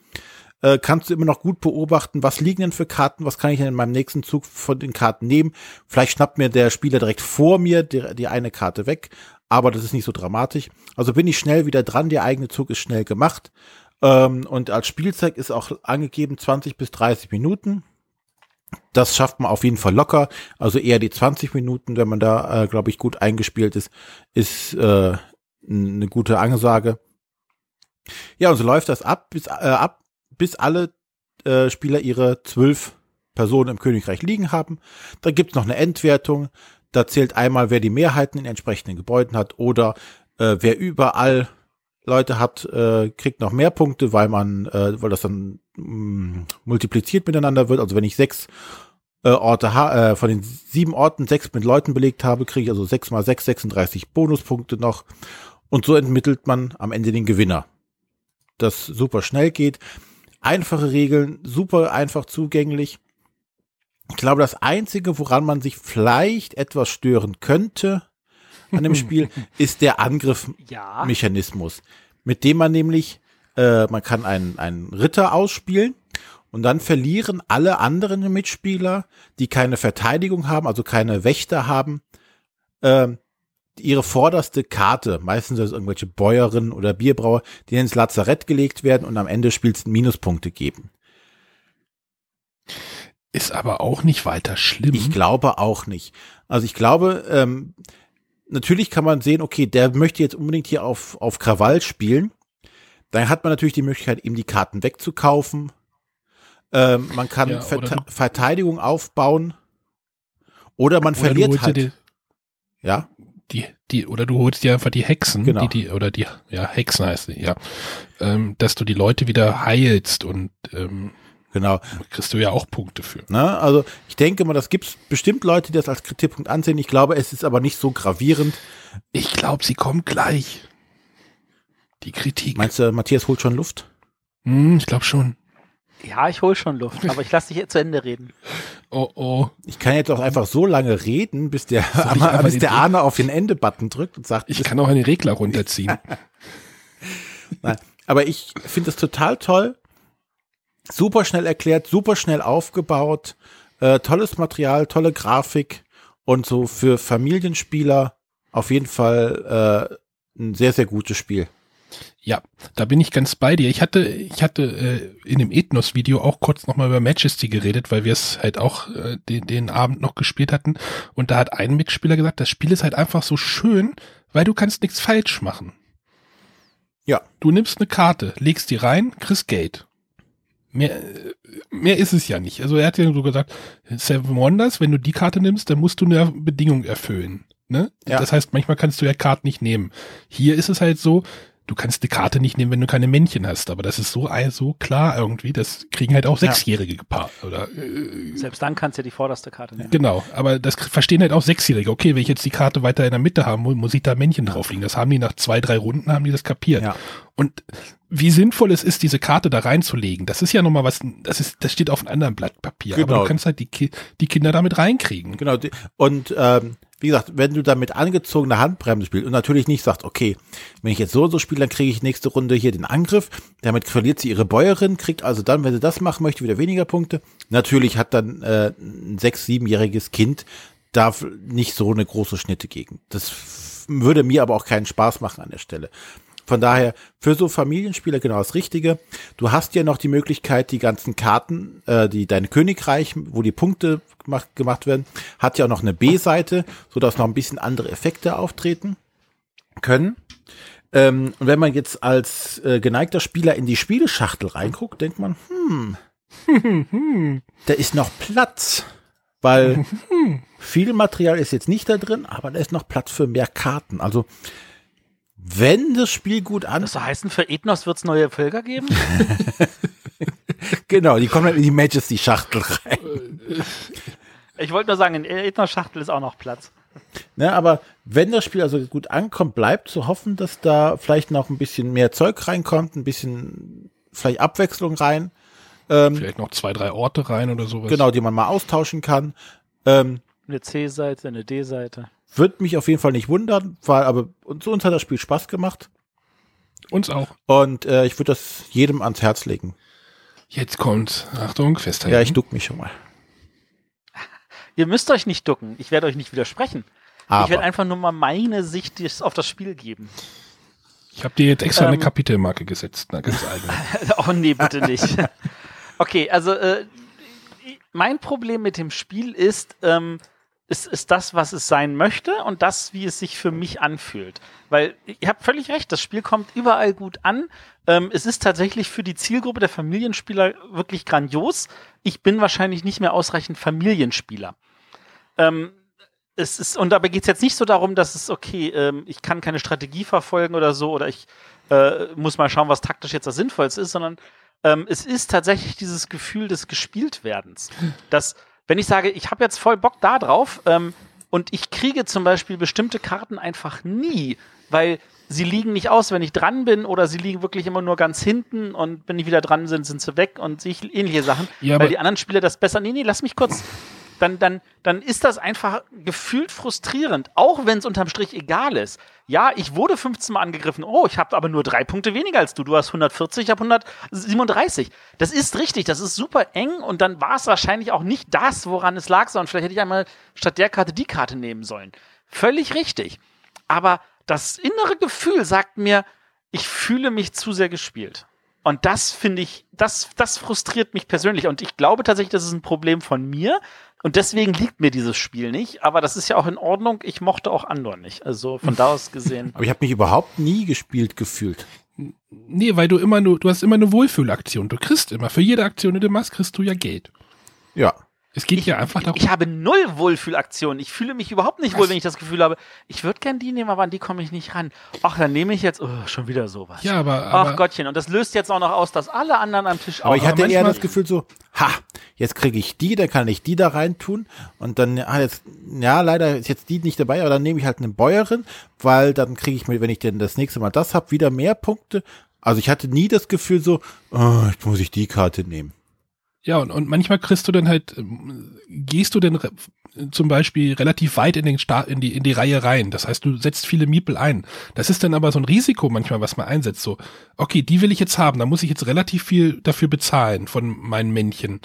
äh, kannst du immer noch gut beobachten, was liegen denn für Karten, was kann ich denn in meinem nächsten Zug von den Karten nehmen. Vielleicht schnappt mir der Spieler direkt vor mir die, die eine Karte weg, aber das ist nicht so dramatisch. Also bin ich schnell wieder dran, der eigene Zug ist schnell gemacht. Ähm, und als Spielzeit ist auch angegeben 20 bis 30 Minuten. Das schafft man auf jeden Fall locker. Also eher die 20 Minuten, wenn man da, äh, glaube ich, gut eingespielt ist, ist äh, eine gute Ansage. Ja, und so läuft das ab, bis, äh, ab, bis alle äh, Spieler ihre zwölf Personen im Königreich liegen haben. Dann gibt's noch eine Endwertung. Da zählt einmal, wer die Mehrheiten in entsprechenden Gebäuden hat oder äh, wer überall Leute hat, äh, kriegt noch mehr Punkte, weil man, äh, weil das dann mh, mm, multipliziert miteinander wird. Also wenn ich sechs äh, Orte äh, von den sieben Orten sechs mit Leuten belegt habe, kriege ich also sechs mal sechs, 36 Bonuspunkte noch. Und so entmittelt man am Ende den Gewinner. Das super schnell geht. Einfache Regeln, super einfach zugänglich. Ich glaube, das Einzige, woran man sich vielleicht etwas stören könnte an dem Spiel, [laughs] ist der Angriffsmechanismus, ja. mit dem man nämlich äh, man kann einen, einen Ritter ausspielen und dann verlieren alle anderen Mitspieler, die keine Verteidigung haben, also keine Wächter haben, äh, ihre vorderste Karte, meistens das irgendwelche Bäuerinnen oder Bierbrauer, die ins Lazarett gelegt werden und am Ende spielst Minuspunkte geben. Ist aber auch nicht weiter schlimm. Ich glaube auch nicht. Also ich glaube, ähm, natürlich kann man sehen, okay, der möchte jetzt unbedingt hier auf, auf Krawall spielen. Dann hat man natürlich die Möglichkeit, ihm die Karten wegzukaufen. Ähm, man kann Ja, oder Verteidigung aufbauen. Oder man Oder verliert halt. die, ja, die, die, oder du holst dir einfach die Hexen, Genau. die, die, oder die, ja, Hexen heißt sie, ja. Ähm, dass du die Leute wieder heilst und ähm, genau. kriegst du ja auch Punkte für. Ne? Also ich denke mal, das gibt's bestimmt Leute, die das als Kritikpunkt ansehen. Ich glaube, es ist aber nicht so gravierend. Ich glaube, sie kommt gleich. Die Kritik. Meinst du, Matthias holt schon Luft? Hm, ich glaube schon. Ja, ich hol schon Luft, aber ich lasse dich jetzt zu Ende reden. Oh, oh. Ich kann jetzt auch einfach so lange reden, bis der, bis der Arne auf den Ende-Button drückt und sagt, Ich kann auch einen Regler runterziehen. [laughs] Nein, aber ich finde es total toll. Super schnell erklärt, super schnell aufgebaut, äh, tolles Material, tolle Grafik und so für Familienspieler auf jeden Fall äh, ein sehr, sehr gutes Spiel. Ja, da bin ich ganz bei dir. Ich hatte, ich hatte äh, in dem Ethnos-Video auch kurz nochmal über Majesty geredet, weil wir es halt auch äh, den, den Abend noch gespielt hatten. Und da hat ein Mitspieler gesagt, das Spiel ist halt einfach so schön, weil du kannst nichts falsch machen. Ja. Du nimmst eine Karte, legst die rein, kriegst Geld. Mehr, mehr ist es ja nicht. Also er hat ja so gesagt, Seven Wonders, wenn du die Karte nimmst, dann musst du eine Bedingung erfüllen. Ne? Ja. Das heißt, manchmal kannst du ja Karten nicht nehmen. Hier ist es halt so, du kannst die Karte nicht nehmen, wenn du keine Männchen hast. Aber das ist so, so klar irgendwie. Das kriegen halt auch Ja. Sechsjährige gepaart. Oder, äh, Selbst dann kannst du ja die vorderste Karte nehmen. genau. Aber das verstehen halt auch Sechsjährige. Okay, wenn ich jetzt die Karte weiter in der Mitte haben muss, muss ich da Männchen drauf liegen. Das haben die nach zwei, drei Runden, haben die das kapiert. Ja. Und wie sinnvoll es ist, diese Karte da reinzulegen, das ist ja nochmal was, das ist, das steht auf einem anderen Blatt Papier. Aber Genau. du kannst halt die, Ki die Kinder damit reinkriegen. Genau. Und ähm, wie gesagt, wenn du da mit angezogener Handbremse spielst und natürlich nicht sagst, okay, wenn ich jetzt so und so spiele, dann kriege ich nächste Runde hier den Angriff. Damit verliert sie ihre Bäuerin, kriegt also dann, wenn sie das machen möchte, wieder weniger Punkte. Natürlich hat dann äh, ein sechs-, siebenjähriges Kind darf nicht so eine große Schnitte gegen. Das würde mir aber auch keinen Spaß machen an der Stelle. Von daher, für so Familienspieler genau das Richtige. Du hast ja noch die Möglichkeit, die ganzen Karten, äh, die dein Königreich, wo die Punkte gemacht, gemacht werden, hat ja auch noch eine B-Seite, so dass noch ein bisschen andere Effekte auftreten können. Ähm, und wenn man jetzt als äh, geneigter Spieler in die Spieleschachtel reinguckt, denkt man, hm, [laughs] da ist noch Platz, weil [laughs] viel Material ist jetzt nicht da drin, aber da ist noch Platz für mehr Karten. Also wenn das Spiel gut an, Das soll heißen, für Ethnos wird es neue Völker geben? [laughs] genau, die kommen dann in die Majesty-Schachtel rein. [laughs] Ich wollte nur sagen, in Ethnos-Schachtel ist auch noch Platz. Ne, aber wenn das Spiel also gut ankommt, bleibt zu hoffen, dass da vielleicht noch ein bisschen mehr Zeug reinkommt, ein bisschen vielleicht Abwechslung rein, ähm, Vielleicht noch zwei, drei Orte rein oder sowas. genau, die man mal austauschen kann. Ähm, Eine C-Seite, eine D-Seite. Wird mich auf jeden Fall nicht wundern, weil aber uns, uns hat das Spiel Spaß gemacht Uns auch. und äh, ich würde das jedem ans Herz legen. Jetzt kommt, Achtung, festhalten. Ja, ich duck mich schon mal. Ihr müsst euch nicht ducken. Ich werde euch nicht widersprechen. Ich werde Aber einfach nur mal meine Sicht des- auf das Spiel geben. Ich habe dir jetzt extra eine Ähm. Kapitelmarke gesetzt. Na, ganz eigen. [laughs] oh nee, bitte nicht. [laughs] okay, also äh, mein Problem mit dem Spiel ist, ähm, es ist das, was es sein möchte und das, wie es sich für mich anfühlt. Weil ihr habt völlig recht, das Spiel kommt überall gut an. Ähm, es ist tatsächlich für die Zielgruppe der Familienspieler wirklich grandios. Ich bin wahrscheinlich nicht mehr ausreichend Familienspieler. Ähm, es ist, und dabei geht es jetzt nicht so darum, dass es, okay, ähm, ich kann keine Strategie verfolgen oder so, oder ich äh, muss mal schauen, was taktisch jetzt das Sinnvollste ist, sondern ähm, es ist tatsächlich dieses Gefühl des Gespieltwerdens. Dass, wenn ich sage, ich habe jetzt voll Bock da drauf ähm, und ich kriege zum Beispiel bestimmte Karten einfach nie, weil sie liegen nicht aus, wenn ich dran bin, oder sie liegen wirklich immer nur ganz hinten und wenn ich wieder dran bin, sind sie weg und ähnliche Sachen, Ja, weil die anderen Spieler das besser. Nee, nee, lass mich kurz. Dann, dann, dann ist das einfach gefühlt frustrierend, auch wenn es unterm Strich egal ist. Ja, ich wurde 15 Mal angegriffen. Oh, ich habe aber nur drei Punkte weniger als du. Du hast 140, ich habe 137. Das ist richtig, das ist super eng und dann war es wahrscheinlich auch nicht das, woran es lag, sondern vielleicht hätte ich einmal statt der Karte die Karte nehmen sollen. Völlig richtig. Aber das innere Gefühl sagt mir, ich fühle mich zu sehr gespielt. Und das finde ich, das, das frustriert mich persönlich. Und ich glaube tatsächlich, das ist ein Problem von mir. Und deswegen liegt mir dieses Spiel nicht. Aber das ist ja auch in Ordnung. Ich mochte auch Andor nicht. Also von da aus gesehen. [laughs] Aber ich habe mich überhaupt nie gespielt gefühlt. Nee, weil du immer nur, du hast immer eine Wohlfühlaktion. Du kriegst immer, für jede Aktion, die du machst, kriegst du ja Geld. Ja. Es geht ich, ja einfach darum. Ich habe null Wohlfühlaktionen. Ich fühle mich überhaupt nicht wohl, wenn ich das Gefühl habe, ich würde gern die nehmen, aber an die komme ich nicht ran. Ach, dann nehme ich jetzt oh, schon wieder sowas. Ja, aber, aber Ach Gottchen, und das löst jetzt auch noch aus, dass alle anderen am Tisch Aber auch. ich hatte aber eher das Gefühl so, ha, jetzt kriege ich die, dann kann ich die da rein tun und dann, ah, jetzt, ja, leider ist jetzt die nicht dabei, aber dann nehme ich halt eine Bäuerin, weil dann kriege ich mir, wenn ich denn das nächste Mal das hab, wieder mehr Punkte. Also ich hatte nie das Gefühl so, oh, jetzt muss ich die Karte nehmen. Ja, und, und manchmal kriegst du dann halt, ähm, gehst du denn re zum Beispiel relativ weit in, den Sta in, die, in die Reihe rein. Das heißt, du setzt viele Miepel ein. Das ist dann aber so ein Risiko manchmal, was man einsetzt. So, okay, die will ich jetzt haben, da muss ich jetzt relativ viel dafür bezahlen von meinen Männchen.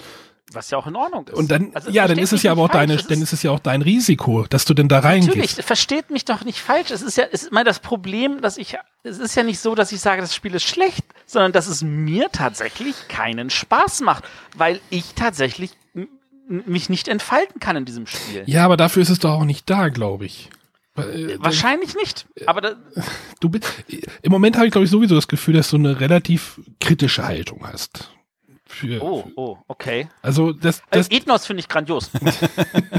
was ja auch in Ordnung ist. Und dann, Also, ja, dann ist es ja aber auch deine, es dann ist es ja auch dein Risiko, dass du denn da Natürlich, reingehst. versteht mich doch nicht falsch. Es ist ja, es ist mal das Problem, dass ich, es ist ja nicht so, dass ich sage, das Spiel ist schlecht, sondern dass es mir tatsächlich keinen Spaß macht, weil ich tatsächlich mich nicht entfalten kann in diesem Spiel. Ja, aber dafür ist es doch auch nicht da, glaube ich. Äh, Wahrscheinlich nicht. Aber da, [laughs] Du bist, im Moment habe ich, glaube ich, sowieso das Gefühl, dass du eine relativ kritische Haltung hast. Für, oh, oh, okay. Also das, Äh, das Ethnos finde ich grandios.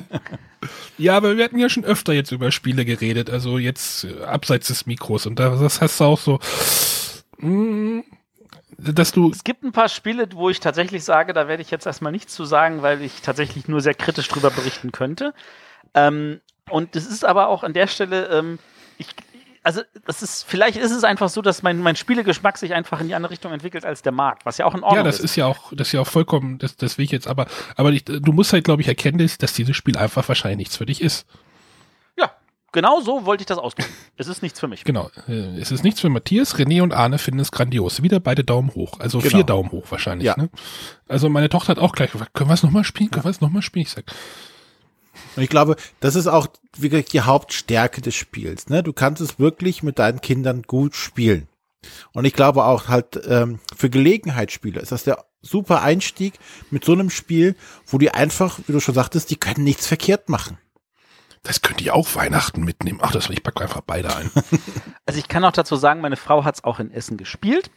[laughs] ja, aber wir hatten ja schon öfter jetzt über Spiele geredet, also jetzt äh, abseits des Mikros und da, das heißt auch so, dass du Es gibt ein paar Spiele, wo ich tatsächlich sage, da werde ich jetzt erstmal nichts zu sagen, weil ich tatsächlich nur sehr kritisch drüber berichten könnte. Ähm, und es ist aber auch an der Stelle, ähm, ich, also das ist, vielleicht ist es einfach so, dass mein, mein Spielegeschmack sich einfach in die andere Richtung entwickelt als der Markt, was ja auch in Ordnung ja, das ist ja auch, das ist ja auch vollkommen, das, das will ich jetzt, aber, aber ich, du musst halt, glaube ich, erkennen, dass, dass dieses Spiel einfach wahrscheinlich nichts für dich ist. Ja, genau so wollte ich das ausdrücken. Es ist nichts für mich. Genau. Äh, Es ist nichts für Matthias, René und Arne finden es grandios. Wieder beide Daumen hoch. Also Genau. vier Daumen hoch wahrscheinlich. Ja. Ne? Also meine Tochter hat auch gleich gefragt, können wir es nochmal spielen? Können wir es nochmal spielen? Ich sag, Und ich glaube, das ist auch wirklich die Hauptstärke des Spiels. Ne? Du kannst es wirklich mit deinen Kindern gut spielen. Und ich glaube auch halt ähm, für Gelegenheitsspiele ist das der super Einstieg mit so einem Spiel, wo die einfach, wie du schon sagtest, die können nichts verkehrt machen. Das könnte ich auch Weihnachten mitnehmen. Ach, das ich packe einfach beide ein. [laughs] Also ich kann auch dazu sagen, meine Frau hat es auch in Essen gespielt.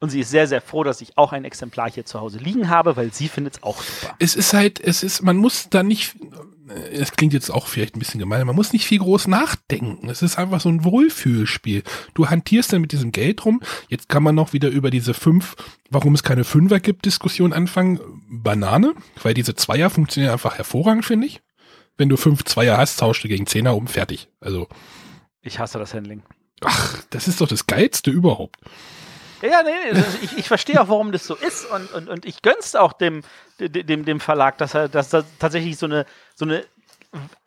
Und sie ist sehr, sehr froh, dass ich auch ein Exemplar hier zu Hause liegen habe, weil sie findet es auch super. es ist halt, es ist, man muss da nicht, äh, es klingt jetzt auch vielleicht ein bisschen gemein, man muss nicht viel groß nachdenken. Es ist einfach so ein Wohlfühlspiel. Du hantierst dann mit diesem Geld rum. Jetzt kann man noch wieder über diese fünf, warum es keine Fünfer gibt, Diskussion anfangen. Banane, weil diese Zweier funktionieren einfach hervorragend, finde ich. Wenn du fünf Zweier hast, tauschst du gegen Zehner um, fertig. Also, Ich hasse das Handling. ach, das ist doch das Geilste überhaupt. Ja, nee, das- ich, ich verstehe auch, warum das so ist und, und, und ich gönn's auch dem, dem, dem Verlag, dass er, dass er tatsächlich so eine, so eine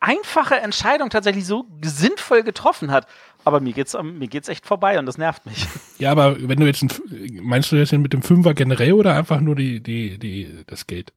einfache Entscheidung tatsächlich so sinnvoll getroffen hat. Aber mir geht's, mir geht's echt vorbei und das nervt mich. [laughs] Ja, aber wenn du jetzt, ein, meinst du das denn mit dem Fünfer generell oder einfach nur die, die, die, das Geld?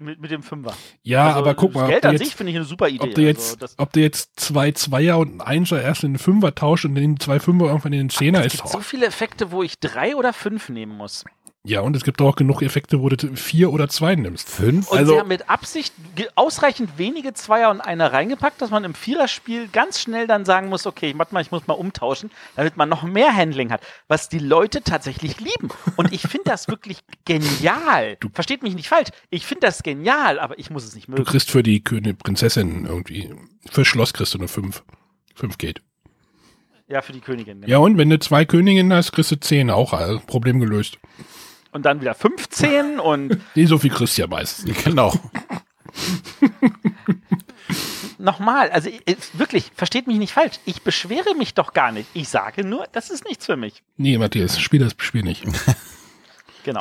Mit, mit dem Fünfer. Ja, Also, aber guck mal, Geld an du sich jetzt, finde ich eine super Idee. ob du jetzt, also, ob du jetzt zwei Zweier und einen Einser erst in den Fünfer tauscht und den zwei Fünfer irgendwann in den Zehner es ist. gibt so viele Effekte, wo ich drei oder fünf nehmen muss. Ja, und es gibt auch genug Effekte, wo du vier oder zwei nimmst. Fünf? Und Also- sie haben mit Absicht ausreichend wenige Zweier und Einer reingepackt, dass man im Viererspiel ganz schnell dann sagen muss, okay, warte mal, ich muss mal umtauschen, damit man noch mehr Handling hat, was die Leute tatsächlich lieben. Und ich finde das wirklich genial. Versteht mich nicht falsch. Ich finde das genial, aber ich muss es nicht Du mögen. kriegst für die König Prinzessin irgendwie, für Schloss kriegst du eine fünf. Fünf geht. Ja, für die Königin. Ja, und wenn du zwei Königinnen hast, kriegst du zehn auch. Also Problem gelöst. Und dann wieder 15 und [laughs] Nee, so viel kriegst du ja meistens. Genau. [laughs] nochmal, also ich- wirklich, versteht mich nicht falsch. Ich beschwere mich doch gar nicht. Ich sage nur, das ist nichts für mich. Nee, Matthias, spiel das Spiel nicht. [laughs] Genau.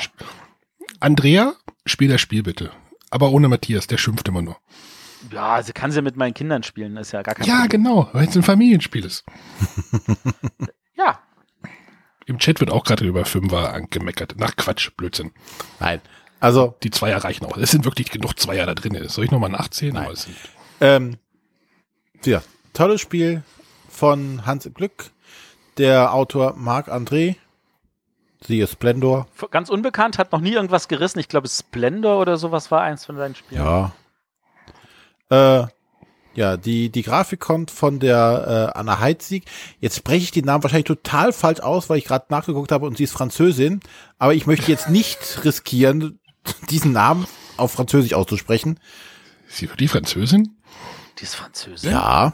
Andrea, spiel das Spiel bitte. Aber ohne Matthias, der schimpft immer nur. Ja, sie kann sie mit meinen Kindern spielen, ist ja gar kein Ja, Problem. genau, weil es ein Familienspiel ist. Im Chat wird auch gerade über Fünfer angemeckert. Nach Quatsch, Blödsinn. Nein. Also, Die Zweier reichen auch. Es sind wirklich genug Zweier da drin. Soll ich nochmal nachzählen? Nein. Ähm, ja, tolles Spiel von Hans im Glück. Der Autor Marc André. Siehe Splendor. ganz unbekannt, hat noch nie irgendwas gerissen. Ich glaube, Splendor oder sowas war eins von seinen Spielen. Ja. Äh, ja, die, die Grafik kommt von der äh, Anna Heitzig. Jetzt spreche ich den Namen wahrscheinlich total falsch aus, weil ich gerade nachgeguckt habe und sie ist Französin. Aber ich möchte jetzt nicht [laughs] riskieren, diesen Namen auf Französisch auszusprechen. ist sie wirklich Französin? Die ist Französin? Ja.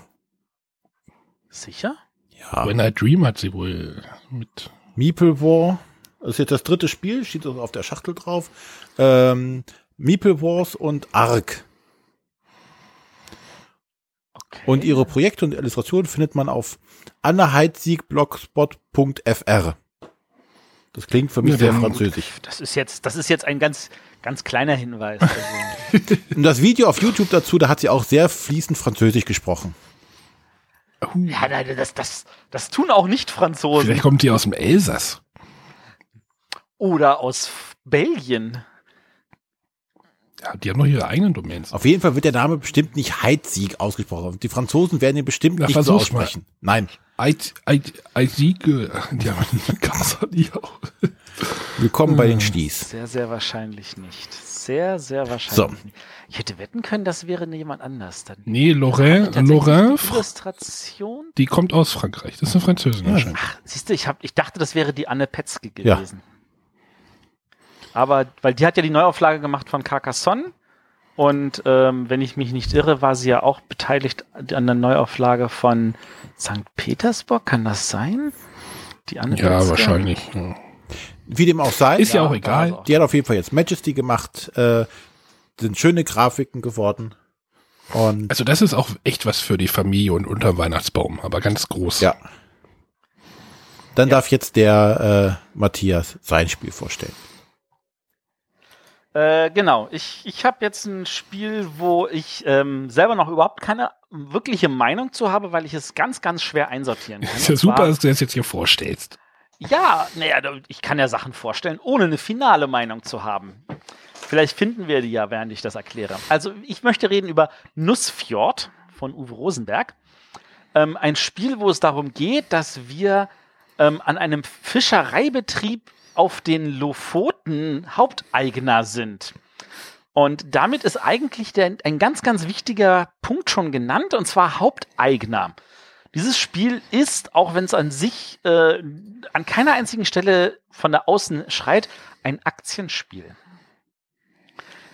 Sicher? Ja. When I Dream hat sie wohl mit. Meeple War. Das ist jetzt das dritte Spiel, steht auf der Schachtel drauf. Ähm, Meeple Wars und Ark. Okay. Und ihre Projekte und Illustrationen findet man auf annaheitzig.blogspot.fr. Das klingt für mich Ja, sehr französisch. das ist jetzt, das ist jetzt ein ganz, ganz kleiner Hinweis. [laughs] Also, Und das Video auf YouTube dazu, da hat sie auch sehr fließend Französisch gesprochen. Ja, nein, das, das, das tun auch nicht Franzosen. vielleicht kommt die aus dem Elsass. Oder aus Belgien. Ja, die haben noch ihre eigenen Domains. Auf jeden Fall wird der Name bestimmt nicht Heitzig ausgesprochen. Und die Franzosen werden ihn bestimmt Na, nicht so versuch's mal. aussprechen. Nein. Eid, Eid, Eidsiege, [laughs] die haben einen Casa, die auch. Willkommen bei den Sties. Sehr, sehr wahrscheinlich nicht. Sehr, sehr wahrscheinlich So. nicht. Ich hätte wetten können, das wäre jemand anders dann. Nee, Lorrain, Tatsächlich Lorrain, die Illustration. die kommt aus Frankreich. Das ist eine Französin anscheinend. Ach, siehst du, ich, hab, ich dachte, das wäre die Anne Petzke gewesen. Aber, weil die hat ja die Neuauflage gemacht von Carcassonne. Und ähm, wenn ich mich nicht irre, war sie ja auch beteiligt an der Neuauflage von St. Petersburg. Kann das sein? Die Anne Ja, wahrscheinlich. Ja. Wie dem auch sei. Ist ja, Ja, auch egal. auch- Die hat auf jeden Fall jetzt Majesty gemacht. Äh, sind schöne Grafiken geworden. Und Also das ist auch echt was für die Familie und unterm Weihnachtsbaum, aber ganz groß. ja. Dann darf jetzt der äh, Matthias sein Spiel vorstellen. Äh, genau, ich, ich habe jetzt ein Spiel, wo ich ähm, selber noch überhaupt keine wirkliche Meinung zu habe, weil ich es ganz, ganz schwer einsortieren kann. Ist ja super, zwar- dass du das jetzt hier vorstellst. Ja, naja, ich kann ja Sachen vorstellen, ohne eine finale Meinung zu haben. Vielleicht finden wir die ja, während ich das erkläre. Also, ich möchte reden über Nussfjord von Uwe Rosenberg. Ähm, ein Spiel, wo es darum geht, dass wir ähm, an einem Fischereibetrieb auf den Lofoten Haupteigner sind. Und damit ist eigentlich der, ein ganz, ganz wichtiger Punkt schon genannt, und zwar Haupteigner. Dieses Spiel ist, auch wenn es an sich äh, an keiner einzigen Stelle von der Außen schreit, ein Aktienspiel.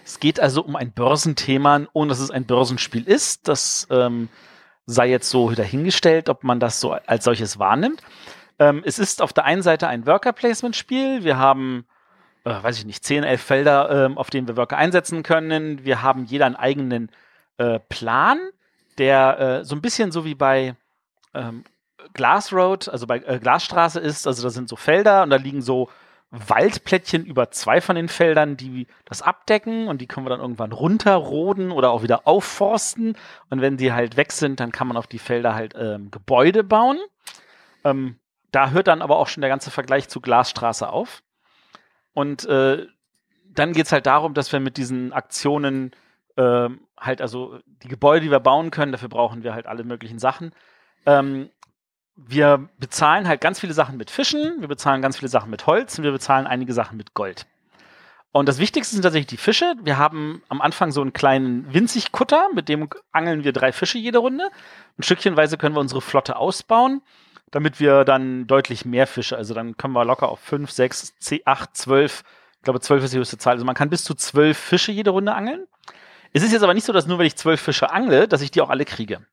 Es geht also um ein Börsenthema, ohne dass es ein Börsenspiel ist. Das ähm, sei jetzt so dahingestellt, ob man das so als solches wahrnimmt. Ähm, es ist auf der einen Seite ein Worker-Placement-Spiel. Wir haben, äh, weiß ich nicht, 10, 11 Felder, ähm, auf denen wir Worker einsetzen können. Wir haben jeder einen eigenen äh, Plan, der äh, so ein bisschen so wie bei ähm, Glass Road, also bei äh, Glasstraße ist. Also da sind so Felder und da liegen so Waldplättchen über zwei von den Feldern, die das abdecken und die können wir dann irgendwann runterroden oder auch wieder aufforsten. Und wenn die halt weg sind, dann kann man auf die Felder halt ähm, Gebäude bauen. Ähm, da hört dann aber auch schon der ganze Vergleich zu Glasstraße auf. Und äh, dann geht es halt darum, dass wir mit diesen Aktionen ähm, halt, also die Gebäude, die wir bauen können, dafür brauchen wir halt alle möglichen Sachen. Ähm, wir bezahlen halt ganz viele Sachen mit Fischen, wir bezahlen ganz viele Sachen mit Holz und wir bezahlen einige Sachen mit Gold. Und das Wichtigste sind tatsächlich die Fische. Wir haben am Anfang so einen kleinen winzig Kutter, mit dem angeln wir drei Fische jede Runde. Und stückchenweise können wir unsere Flotte ausbauen, damit wir dann deutlich mehr Fische, also dann können wir locker auf 5, 6, 10, 8, 12, ich glaube 12 ist die höchste Zahl. Also man kann bis zu 12 Fische jede Runde angeln. Es ist jetzt aber nicht so, dass nur wenn ich 12 Fische angle, dass ich die auch alle kriege.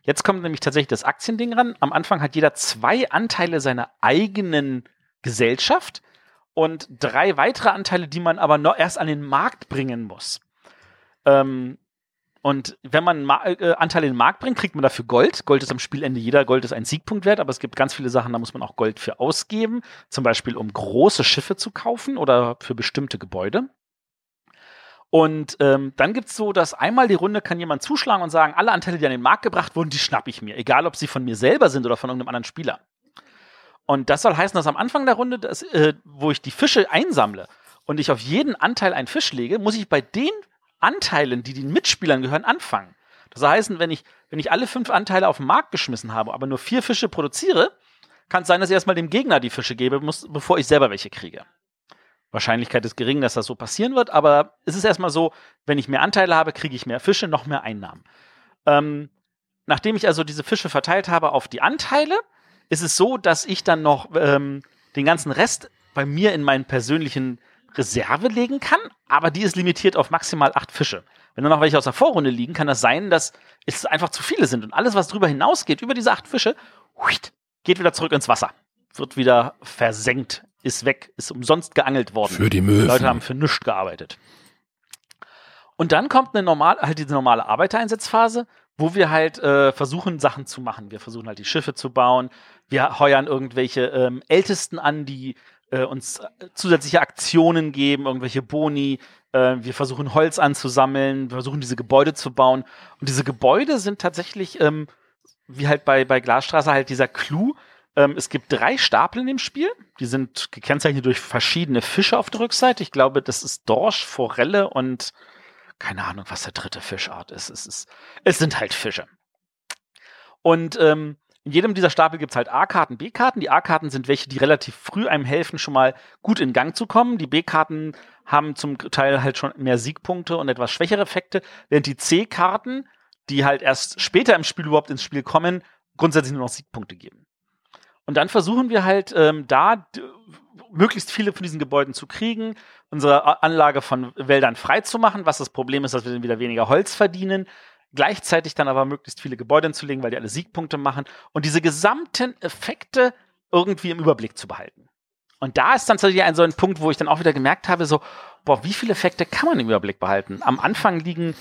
Jetzt kommt nämlich tatsächlich das Aktiending ran. Am Anfang hat jeder zwei Anteile seiner eigenen Gesellschaft und drei weitere Anteile, die man aber noch erst an den Markt bringen muss. Ähm, und wenn man Ma äh, Anteile in den Markt bringt, kriegt man dafür Gold. Gold ist am Spielende jeder Gold ist ein Siegpunkt wert, aber es gibt ganz viele Sachen, da muss man auch Gold für ausgeben. Zum Beispiel, um große Schiffe zu kaufen oder für bestimmte Gebäude. Und ähm, dann gibt's so, dass einmal die Runde kann jemand zuschlagen und sagen, alle Anteile, die an den Markt gebracht wurden, die schnapp ich mir. Egal, ob sie von mir selber sind oder von irgendeinem anderen Spieler. Und das soll heißen, dass am Anfang der Runde, dass, äh, wo ich die Fische einsammle und ich auf jeden Anteil einen Fisch lege, muss ich bei den Anteilen, die den Mitspielern gehören, anfangen. Das heißen, wenn ich, wenn ich alle fünf Anteile auf den Markt geschmissen habe, aber nur vier Fische produziere, kann es sein, dass ich erstmal dem Gegner die Fische gebe, muss, bevor ich selber welche kriege. Wahrscheinlichkeit ist gering, dass das so passieren wird, aber es ist erstmal so, wenn ich mehr Anteile habe, kriege ich mehr Fische, noch mehr Einnahmen. Ähm, nachdem ich also diese Fische verteilt habe auf die Anteile, ist es so, dass ich dann noch ähm, den ganzen Rest bei mir in meinen persönlichen Reserve legen kann, aber die ist limitiert auf maximal acht Fische. Wenn dann noch welche aus der Vorrunde liegen, kann das sein, dass es einfach zu viele sind und alles, was drüber hinausgeht, über diese acht Fische, geht wieder zurück ins Wasser, wird wieder versenkt ist weg, ist umsonst geangelt worden. Für die Möwen. Die Leute haben für nichts gearbeitet. Und dann kommt eine normal, halt diese normale Arbeitereinsatzphase, wo wir halt äh, versuchen, Sachen zu machen. Wir versuchen halt die Schiffe zu bauen. Wir heuern irgendwelche ähm, Ältesten an, die äh, uns zusätzliche Aktionen geben, irgendwelche Boni. Äh, wir versuchen Holz anzusammeln. Wir versuchen diese Gebäude zu bauen. Und diese Gebäude sind tatsächlich, ähm, wie halt bei, bei Glasstraße, halt dieser Clou, ähm, es gibt drei Stapel in dem Spiel. Die sind gekennzeichnet durch verschiedene Fische auf der Rückseite. Ich glaube, das ist Dorsch, Forelle und keine Ahnung, was der dritte Fischart ist. Es, ist, es sind halt Fische. Und ähm, in jedem dieser Stapel gibt es halt A-Karten, B-Karten. Die A-Karten sind welche, die relativ früh einem helfen, schon mal gut in Gang zu kommen. Die B-Karten haben zum Teil halt schon mehr Siegpunkte und etwas schwächere Effekte, während die C-Karten, die halt erst später im Spiel überhaupt ins Spiel kommen, grundsätzlich nur noch Siegpunkte geben. Und dann versuchen wir halt ähm, da möglichst viele von diesen Gebäuden zu kriegen, unsere Anlage von Wäldern frei zu machen, was das Problem ist, dass wir dann wieder weniger Holz verdienen, gleichzeitig dann aber möglichst viele Gebäude hinzulegen, weil die alle Siegpunkte machen und diese gesamten Effekte irgendwie im Überblick zu behalten. Und da ist dann tatsächlich ein so ein Punkt, wo ich dann auch wieder gemerkt habe, so, boah, wie viele Effekte kann man im Überblick behalten? Am Anfang liegen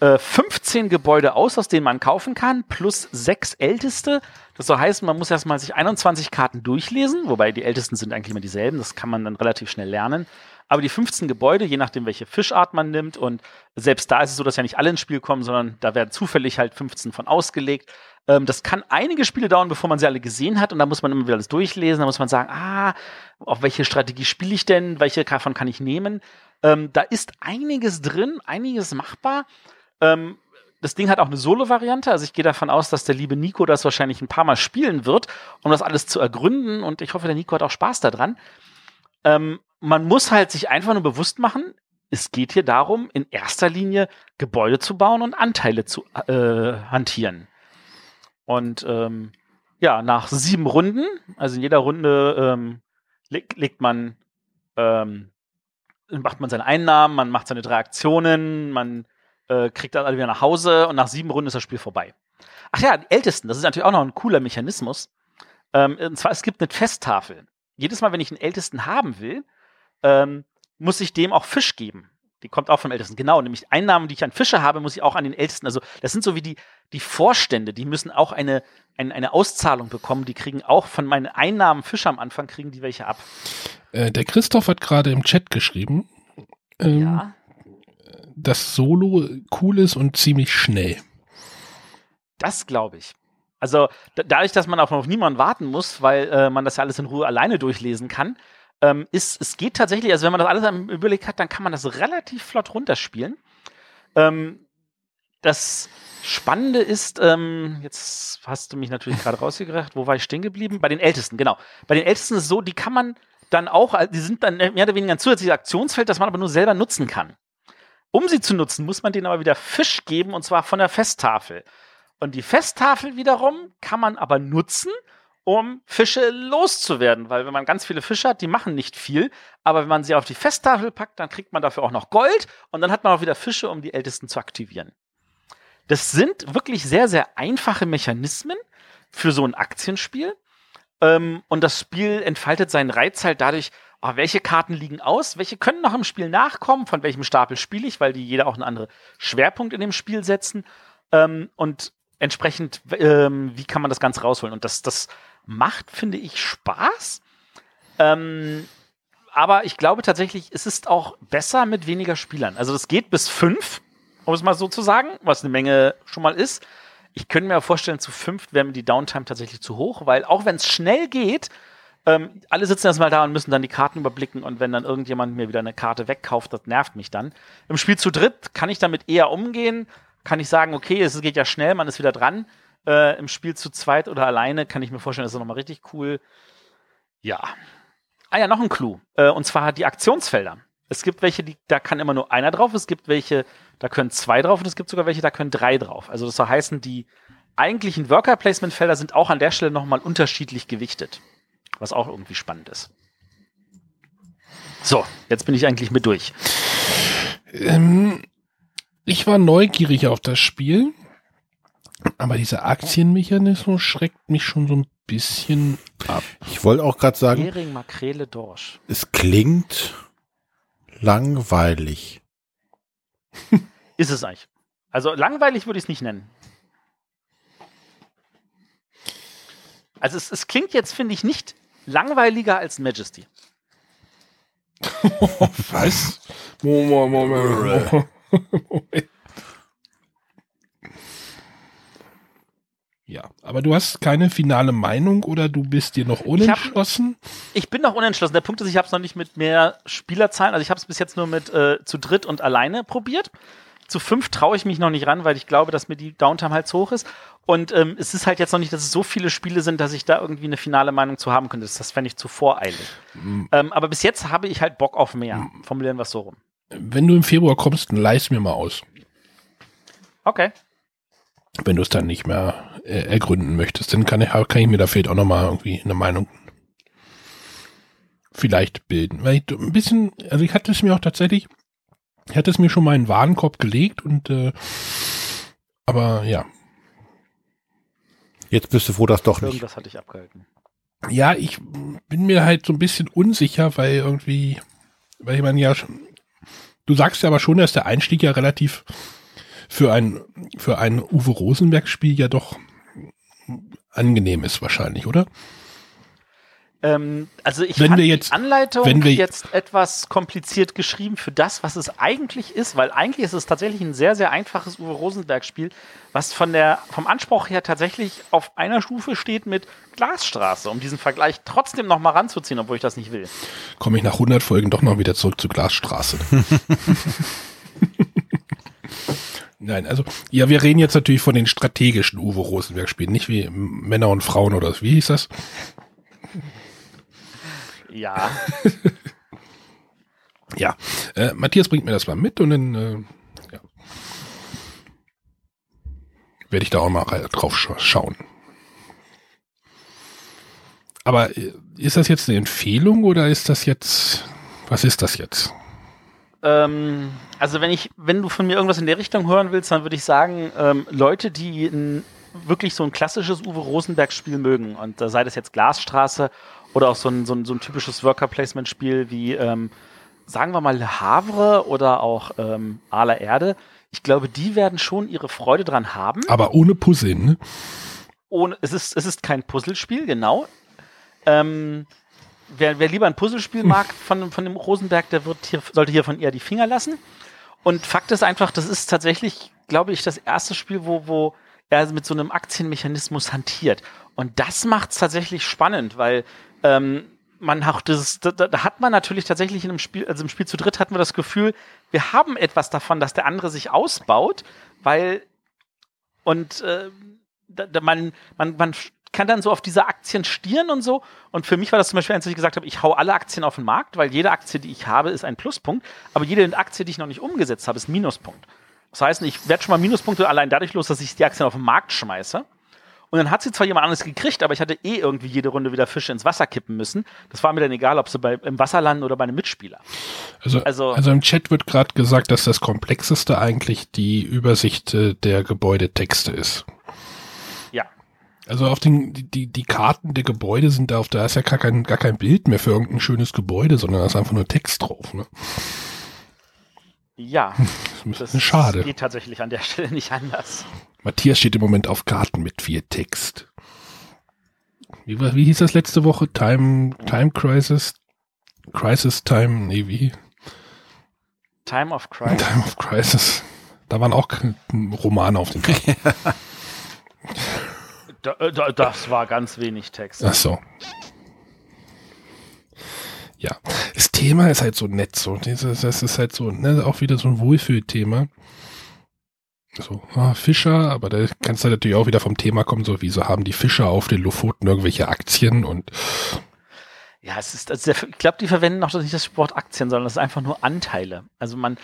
15 äh, Gebäude aus, aus denen man kaufen kann, plus sechs älteste. Das soll heißen, man muss erstmal sich 21 Karten durchlesen, wobei die ältesten sind eigentlich immer dieselben, das kann man dann relativ schnell lernen. Aber die 15 Gebäude, je nachdem, welche Fischart man nimmt, und selbst da ist es so, dass ja nicht alle ins Spiel kommen, sondern da werden zufällig halt 15 von ausgelegt. Ähm, das kann einige Spiele dauern, bevor man sie alle gesehen hat, und da muss man immer wieder alles durchlesen. Da muss man sagen, ah, auf welche Strategie spiele ich denn? Welche davon kann ich nehmen? Ähm, da ist einiges drin, einiges machbar. Ähm, das Ding hat auch eine Solo-Variante, also ich gehe davon aus, dass der liebe Nico das wahrscheinlich ein paar Mal spielen wird, um das alles zu ergründen und ich hoffe, der Nico hat auch Spaß daran. Ähm, man muss halt sich einfach nur bewusst machen, es geht hier darum, in erster Linie Gebäude zu bauen und Anteile zu äh, hantieren. Und ähm, ja, nach sieben Runden, also in jeder Runde ähm, leg, legt man, ähm, macht man seine Einnahmen, man macht seine drei Aktionen, man äh, kriegt dann alle wieder nach Hause und nach sieben Runden ist das Spiel vorbei. Ach ja, Ältesten, das ist natürlich auch noch ein cooler Mechanismus. Ähm, und zwar, es gibt eine Festtafel. Jedes Mal, wenn ich einen Ältesten haben will, ähm, muss ich dem auch Fisch geben. Die kommt auch vom Ältesten. Genau, nämlich Einnahmen, die ich an Fische habe, muss ich auch an den Ältesten. Also, das sind so wie die, die Vorstände, die müssen auch eine, eine, eine Auszahlung bekommen. Die kriegen auch von meinen Einnahmen Fische am Anfang, kriegen die welche ab. Äh, der Christoph hat gerade im Chat geschrieben. Ähm, ja das Solo cool ist und ziemlich schnell. Das glaube ich. Also dadurch, dass man auch auf niemanden warten muss, weil äh, man das ja alles in Ruhe alleine durchlesen kann, ähm, ist es geht tatsächlich, also wenn man das alles im Überblick hat, dann kann man das relativ flott runterspielen. Ähm, das Spannende ist, ähm, jetzt hast du mich natürlich gerade rausgebracht, wo war ich stehen geblieben? Bei den Ältesten, genau. Bei den Ältesten ist es so, die kann man dann auch, die sind dann mehr oder weniger ein zusätzliches Aktionsfeld, das man aber nur selber nutzen kann. Um sie zu nutzen, muss man denen aber wieder Fisch geben und zwar von der Festtafel. Und die Festtafel wiederum kann man aber nutzen, um Fische loszuwerden, weil wenn man ganz viele Fische hat, die machen nicht viel, aber wenn man sie auf die Festtafel packt, dann kriegt man dafür auch noch Gold und dann hat man auch wieder Fische, um die Ältesten zu aktivieren. Das sind wirklich sehr, sehr einfache Mechanismen für so ein Aktienspiel. Ähm, und das Spiel entfaltet seinen Reiz halt dadurch, oh, welche Karten liegen aus, welche können noch im Spiel nachkommen, von welchem Stapel spiele ich, weil die jeder auch einen anderen Schwerpunkt in dem Spiel setzen. Ähm, und entsprechend, ähm, wie kann man das Ganze rausholen? Und das, das macht, finde ich, Spaß. Ähm, aber ich glaube tatsächlich, es ist auch besser mit weniger Spielern. Also es geht bis fünf, um es mal so zu sagen, was eine Menge schon mal ist. Ich könnte mir vorstellen, zu fünf wäre mir die Downtime tatsächlich zu hoch, weil auch wenn es schnell geht, ähm, alle sitzen erstmal da und müssen dann die Karten überblicken und wenn dann irgendjemand mir wieder eine Karte wegkauft, das nervt mich dann. Im Spiel zu dritt kann ich damit eher umgehen, kann ich sagen, okay, es geht ja schnell, man ist wieder dran. Äh, Im Spiel zu zweit oder alleine kann ich mir vorstellen, das ist nochmal richtig cool. Ja. Ah ja, noch ein Clou. Äh, und zwar die Aktionsfelder. Es gibt welche, die, da kann immer nur einer drauf, es gibt welche, da können zwei drauf und es gibt sogar welche, da können drei drauf. Also das soll heißen, die eigentlichen Worker-Placement-Felder sind auch an der Stelle nochmal unterschiedlich gewichtet was auch irgendwie spannend ist. So, jetzt bin ich eigentlich mit durch. Ähm, ich war neugierig auf das Spiel, aber dieser Aktienmechanismus schreckt mich schon so ein bisschen ab. Ich wollte auch gerade sagen, Hering, Makrele, Dorsch. es klingt langweilig. [laughs] Ist es eigentlich. Also langweilig würde ich es nicht nennen. Also es, es klingt jetzt, finde ich, nicht langweiliger als Majesty. [laughs] Was? Moment, [laughs] Moment, Moment. Ja, aber du hast keine finale Meinung oder du bist dir noch unentschlossen? Ich, bin noch unentschlossen. Der Punkt ist, ich habe es noch nicht mit mehr Spielerzahlen, also ich habe es bis jetzt nur mit äh, zu dritt und alleine probiert. Zu fünf traue ich mich noch nicht ran, weil ich glaube, dass mir die Downtime halt zu hoch ist. Und ähm, es ist halt jetzt noch nicht, dass es so viele Spiele sind, dass ich da irgendwie eine finale Meinung zu haben könnte. Das, fände ich zu voreilig. Mhm. Ähm, aber bis jetzt habe ich halt Bock auf mehr. Mhm. Formulieren wir es so rum. Wenn du im Februar kommst, dann leist mir mal aus. Okay. Wenn du es dann nicht mehr äh, ergründen möchtest, dann kann ich, kann ich mir da vielleicht auch nochmal irgendwie eine Meinung vielleicht bilden. Weil ich ein bisschen, also ich hatte es mir auch tatsächlich ich hatte es mir schon mal in den Warenkorb gelegt und äh, aber ja. Jetzt bist du froh, dass doch nicht. Irgendwas hatte ich abgehalten. Ja, ich bin mir halt so ein bisschen unsicher, weil irgendwie, weil ich meine ja, du sagst ja aber schon, dass der Einstieg ja relativ für ein für ein Uwe Rosenberg Spiel ja doch angenehm ist wahrscheinlich, oder? Ähm, also ich wenn fand wir jetzt, die Anleitung wenn wir, jetzt etwas kompliziert geschrieben für das, was es eigentlich ist, weil eigentlich ist es tatsächlich ein sehr, sehr einfaches Uwe Rosenberg-Spiel, was von der, vom Anspruch her tatsächlich auf einer Stufe steht mit Glasstraße, um diesen Vergleich trotzdem noch mal ranzuziehen, obwohl ich das nicht will. Komme ich nach 100 Folgen doch noch wieder zurück zu Glasstraße. [laughs] Nein, also, ja, wir reden jetzt natürlich von den strategischen Uwe Rosenberg-Spielen, nicht wie Männer und Frauen oder wie hieß das? Ja. [laughs] ja. Äh, Matthias bringt mir das mal mit und dann äh, ja. werde ich da auch mal drauf sch schauen. Aber äh, ist das jetzt eine Empfehlung oder ist das jetzt, was ist das jetzt? Ähm, also wenn ich, wenn du von mir irgendwas in der Richtung hören willst, dann würde ich sagen, ähm, Leute, die ein, wirklich so ein klassisches Uwe Rosenberg-Spiel mögen, und da sei das jetzt Glasstraße oder auch so ein, so ein, so ein typisches Worker-Placement-Spiel wie, ähm, sagen wir mal, Havre oder auch ähm, Aler Erde. Ich glaube, die werden schon ihre Freude dran haben. Aber ohne Puzzle, ne? Ohne, es, ist, es ist kein Puzzlespiel, genau. Ähm, wer, wer lieber ein Puzzlespiel mag [laughs] von, von dem Rosenberg, der wird hier, sollte hiervon eher die Finger lassen. Und Fakt ist einfach, das ist tatsächlich, glaube ich, das erste Spiel, wo, wo er mit so einem Aktienmechanismus hantiert. Und das macht es tatsächlich spannend, weil ähm, man hat das, da, da, hat man natürlich tatsächlich in einem Spiel, also im Spiel zu dritt hatten wir das Gefühl, wir haben etwas davon, dass der andere sich ausbaut, weil und äh, da, da man, man, man kann dann so auf diese Aktien stieren und so. Und für mich war das zum Beispiel eins, dass ich gesagt habe, ich hau alle Aktien auf den Markt, weil jede Aktie, die ich habe, ist ein Pluspunkt, aber jede Aktie, die ich noch nicht umgesetzt habe, ist ein Minuspunkt. Das heißt, ich werde schon mal Minuspunkte allein dadurch los, dass ich die Aktien auf den Markt schmeiße. Und dann hat sie zwar jemand anderes gekriegt, aber ich hatte eh irgendwie jede Runde wieder Fische ins Wasser kippen müssen. Das war mir dann egal, ob sie bei, im Wasser landen oder bei einem Mitspieler. Also, also, also im Chat wird gerade gesagt, dass das Komplexeste eigentlich die Übersicht äh, der Gebäudetexte ist. Also auf den, die, die Karten der Gebäude sind da auf, da ist ja gar kein, gar kein Bild mehr für irgendein schönes Gebäude, sondern da ist einfach nur Text drauf, ne? Ja. [laughs] das ist schade. geht tatsächlich an der [laughs] Stelle nicht anders. Matthias steht im Moment auf Karten mit vier Text. Wie, wie hieß das letzte Woche? Time, Time Crisis? Crisis Time, nee, wie? Time of Crisis. Time of Crisis. Da waren auch Romane auf dem Cover. [laughs] Da, äh, da, das war ganz wenig Text. Ach so. Ja, das Thema ist halt so nett, so das ist halt so, ne, auch wieder so ein Wohlfühlthema. So, ah, Fischer, aber da kannst du natürlich auch wieder vom Thema kommen, so wieso haben die Fischer auf den Lofoten irgendwelche Aktien und Ja, es ist, also ich glaube, die verwenden auch nicht das Wort Aktien, sondern das ist einfach nur Anteile. Also man,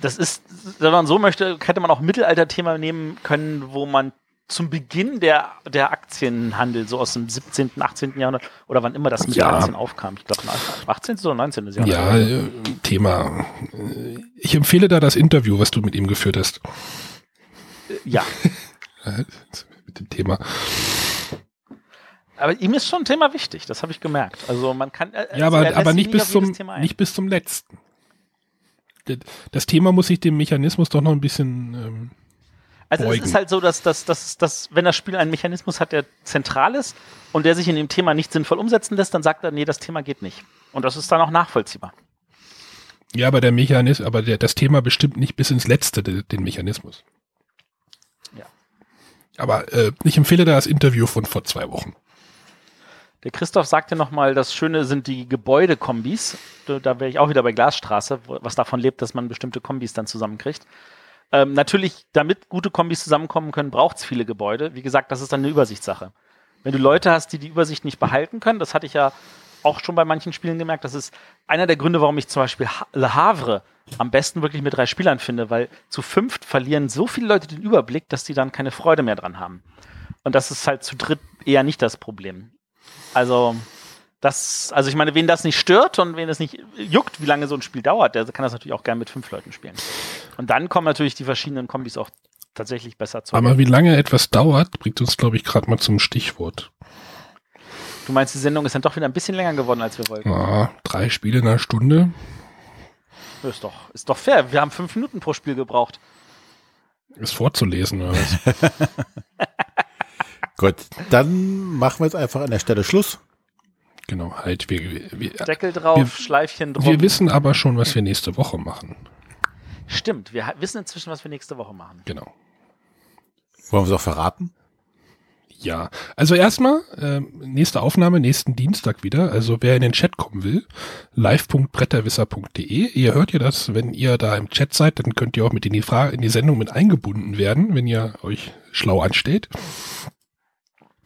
das ist, wenn man so möchte, hätte man auch Mittelalter-Thema nehmen können, wo man zum Beginn der, der Aktienhandel, so aus dem 17., 18. Jahrhundert, oder wann immer das mit Ja. Aktien aufkam. Ich glaube, 18. oder 19. Jahrhundert. ja, äh, Thema. Äh, Ich empfehle da das Interview, was du mit ihm geführt hast. ja. [laughs] Äh, Mit dem Thema. Aber ihm ist schon ein Thema wichtig, das habe ich gemerkt. Also man kann. äh, Ja, also er aber, aber nicht bis zum, nicht bis zum letzten. Das Thema muss sich dem Mechanismus doch noch ein bisschen, ähm, Also beugen. es ist halt so, dass, dass, dass, dass wenn das Spiel einen Mechanismus hat, der zentral ist und der sich in dem Thema nicht sinnvoll umsetzen lässt, dann sagt er, nee, das Thema geht nicht. Und das ist dann auch nachvollziehbar. ja, aber der Mechanismus, aber der, das Thema bestimmt nicht bis ins Letzte de, den Mechanismus. Ja. Aber äh, ich empfehle da das Interview von vor zwei Wochen. Der Christoph sagte nochmal, das Schöne sind die Gebäudekombis. Da, da wäre ich auch wieder bei Glasstraße, was davon lebt, dass man bestimmte Kombis dann zusammenkriegt. Ähm, natürlich, damit gute Kombis zusammenkommen können, braucht es viele Gebäude. Wie gesagt, das ist dann eine Übersichtssache. Wenn du Leute hast, die die Übersicht nicht behalten können, das hatte ich ja auch schon bei manchen Spielen gemerkt, das ist einer der Gründe, warum ich zum Beispiel Le Havre am besten wirklich mit drei Spielern finde, weil zu fünft verlieren so viele Leute den Überblick, dass die dann keine Freude mehr dran haben. Und das ist halt zu dritt eher nicht das Problem. Also, das, also ich meine, wen das nicht stört und wen das nicht juckt, wie lange so ein Spiel dauert, der kann das natürlich auch gern mit fünf Leuten spielen. Und dann kommen natürlich die verschiedenen Kombis auch tatsächlich besser zu. Aber wie lange etwas dauert, bringt uns, glaube ich, gerade mal zum Stichwort. Du meinst, die Sendung ist dann doch wieder ein bisschen länger geworden, als wir wollten. Ja, drei Spiele in einer Stunde. Ist doch, ist doch fair. Wir haben fünf Minuten pro Spiel gebraucht. Ist vorzulesen, oder was? [laughs] Gut, dann machen wir jetzt einfach an der Stelle Schluss. Genau, halt. Wir, wir, Deckel drauf, Wir- Schleifchen drum. wir wissen aber schon, was wir nächste Woche machen. Stimmt, wir wissen inzwischen, was wir nächste Woche machen. Genau. Wollen wir es auch verraten? Ja, also erstmal, ähm, nächste Aufnahme, nächsten Dienstag wieder. Also wer in den Chat kommen will, live.bretterwisser.de. Ihr hört ja das, wenn ihr da im Chat seid, dann könnt ihr auch mit in die Frage, in die Sendung mit eingebunden werden, wenn ihr euch schlau ansteht.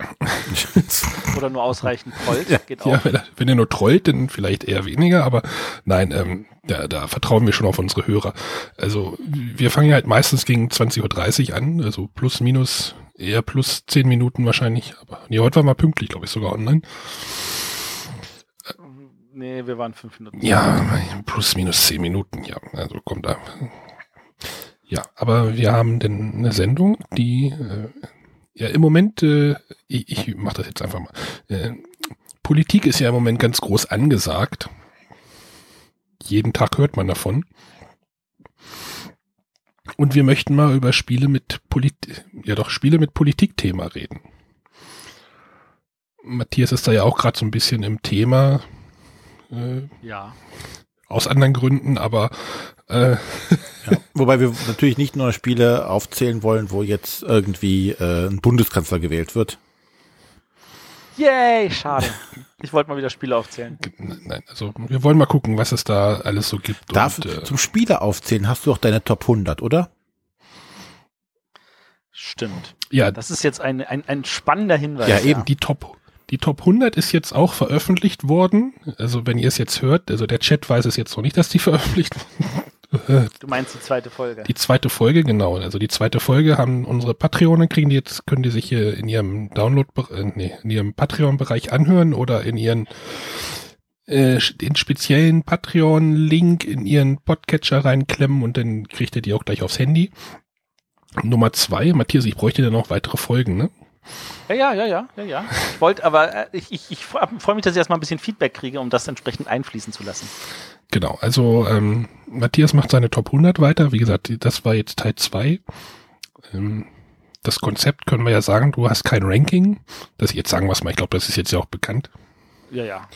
[laughs] Oder nur ausreichend trollt. Geht auch. Ja, wenn, ihr nur trollt, dann vielleicht eher weniger, aber nein, ähm, da, da vertrauen wir schon auf unsere Hörer. Also wir fangen ja halt meistens gegen 20.30 Uhr an, also plus, minus, eher plus 10 Minuten wahrscheinlich. Aber nee, heute war mal pünktlich, glaube ich, sogar online. Nee, wir waren fünf Minuten. Ja, plus, minus 10 Minuten, ja, also kommt da. Ja, aber wir haben denn eine Sendung, die äh, ja im Moment, äh, ich, ich mache das jetzt einfach mal. Äh, Politik ist ja im Moment ganz groß angesagt. Jeden Tag hört man davon. Und wir möchten mal über Spiele mit Polit ja doch Spiele mit Politikthema reden. Matthias ist da ja auch gerade so ein bisschen im Thema. Äh, Ja. aus anderen Gründen, aber äh, Wobei wir natürlich nicht nur Spiele aufzählen wollen, wo jetzt irgendwie äh, ein Bundeskanzler gewählt wird. Yay, schade. Ich wollte mal wieder Spiele aufzählen. nein, also wir wollen mal gucken, was es da alles so gibt. Darf, und, äh, zum Spiele aufzählen hast du auch deine Top 100, oder? Stimmt. ja, Das ist jetzt ein, ein, ein spannender Hinweis. Ja, eben. die Top die Top 100 ist jetzt auch veröffentlicht worden. Also wenn ihr es jetzt hört, also der Chat weiß es jetzt noch nicht, dass die veröffentlicht [laughs] Du meinst die zweite Folge. Die zweite Folge, genau. Also die zweite Folge haben unsere Patreonen kriegen die jetzt, können die sich hier in ihrem Download, äh, nee, in ihrem Patreon-Bereich anhören oder in ihren äh, den speziellen Patreon-Link in ihren Podcatcher reinklemmen und dann kriegt ihr die auch gleich aufs Handy. Nummer zwei, Matthias, ich bräuchte dann noch weitere Folgen, ne? Ja, ja, ja, ja, ja, ja. Ich wollte, aber äh, ich, ich, ich freue mich, dass ich erstmal ein bisschen Feedback kriege, um das entsprechend einfließen zu lassen. Genau, also ähm, Matthias macht seine Top 100 weiter. Wie gesagt, das war jetzt Teil 2. Ähm, das Konzept können wir ja sagen, du hast kein Ranking. Das jetzt sagen wir es mal, ich glaube, das ist jetzt ja auch bekannt. Ja, ja.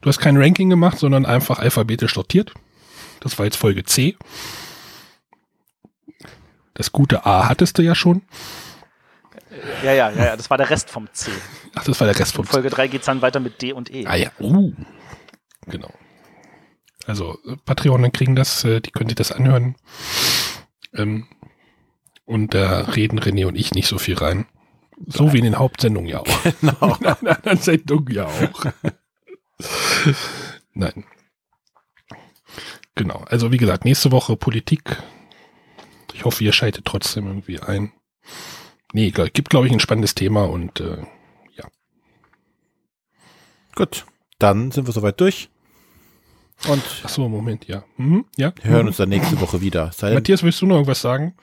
Du hast kein Ranking gemacht, sondern einfach alphabetisch sortiert. Das war jetzt Folge C. Das gute A hattest du ja schon. Ja, ja, ja, ja. Das war der Rest vom C. Ach, das war der Rest vom Folge 3 geht's dann weiter mit D und E. Ah ja, uh. Genau. Also Patreonen kriegen das, äh, die können sich das anhören. Ähm, und da reden René und ich nicht so viel rein. So wie in den Hauptsendungen ja auch. [laughs] Genau. In den anderen Sendungen ja auch. [laughs] Nein. Genau. Also wie gesagt, nächste Woche Politik. Ich hoffe, ihr schaltet trotzdem irgendwie ein. Nee, glaub- gibt, glaube ich, ein spannendes Thema und äh, Gut, dann sind wir soweit durch. Und ach so, Moment, ja. Mhm, ja. wir hören Mhm. uns dann nächste Woche wieder. Sei Matthias, willst du noch irgendwas sagen?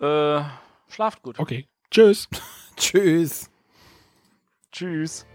Äh, schlaft gut. Okay. Tschüss. [laughs] Tschüss. Tschüss.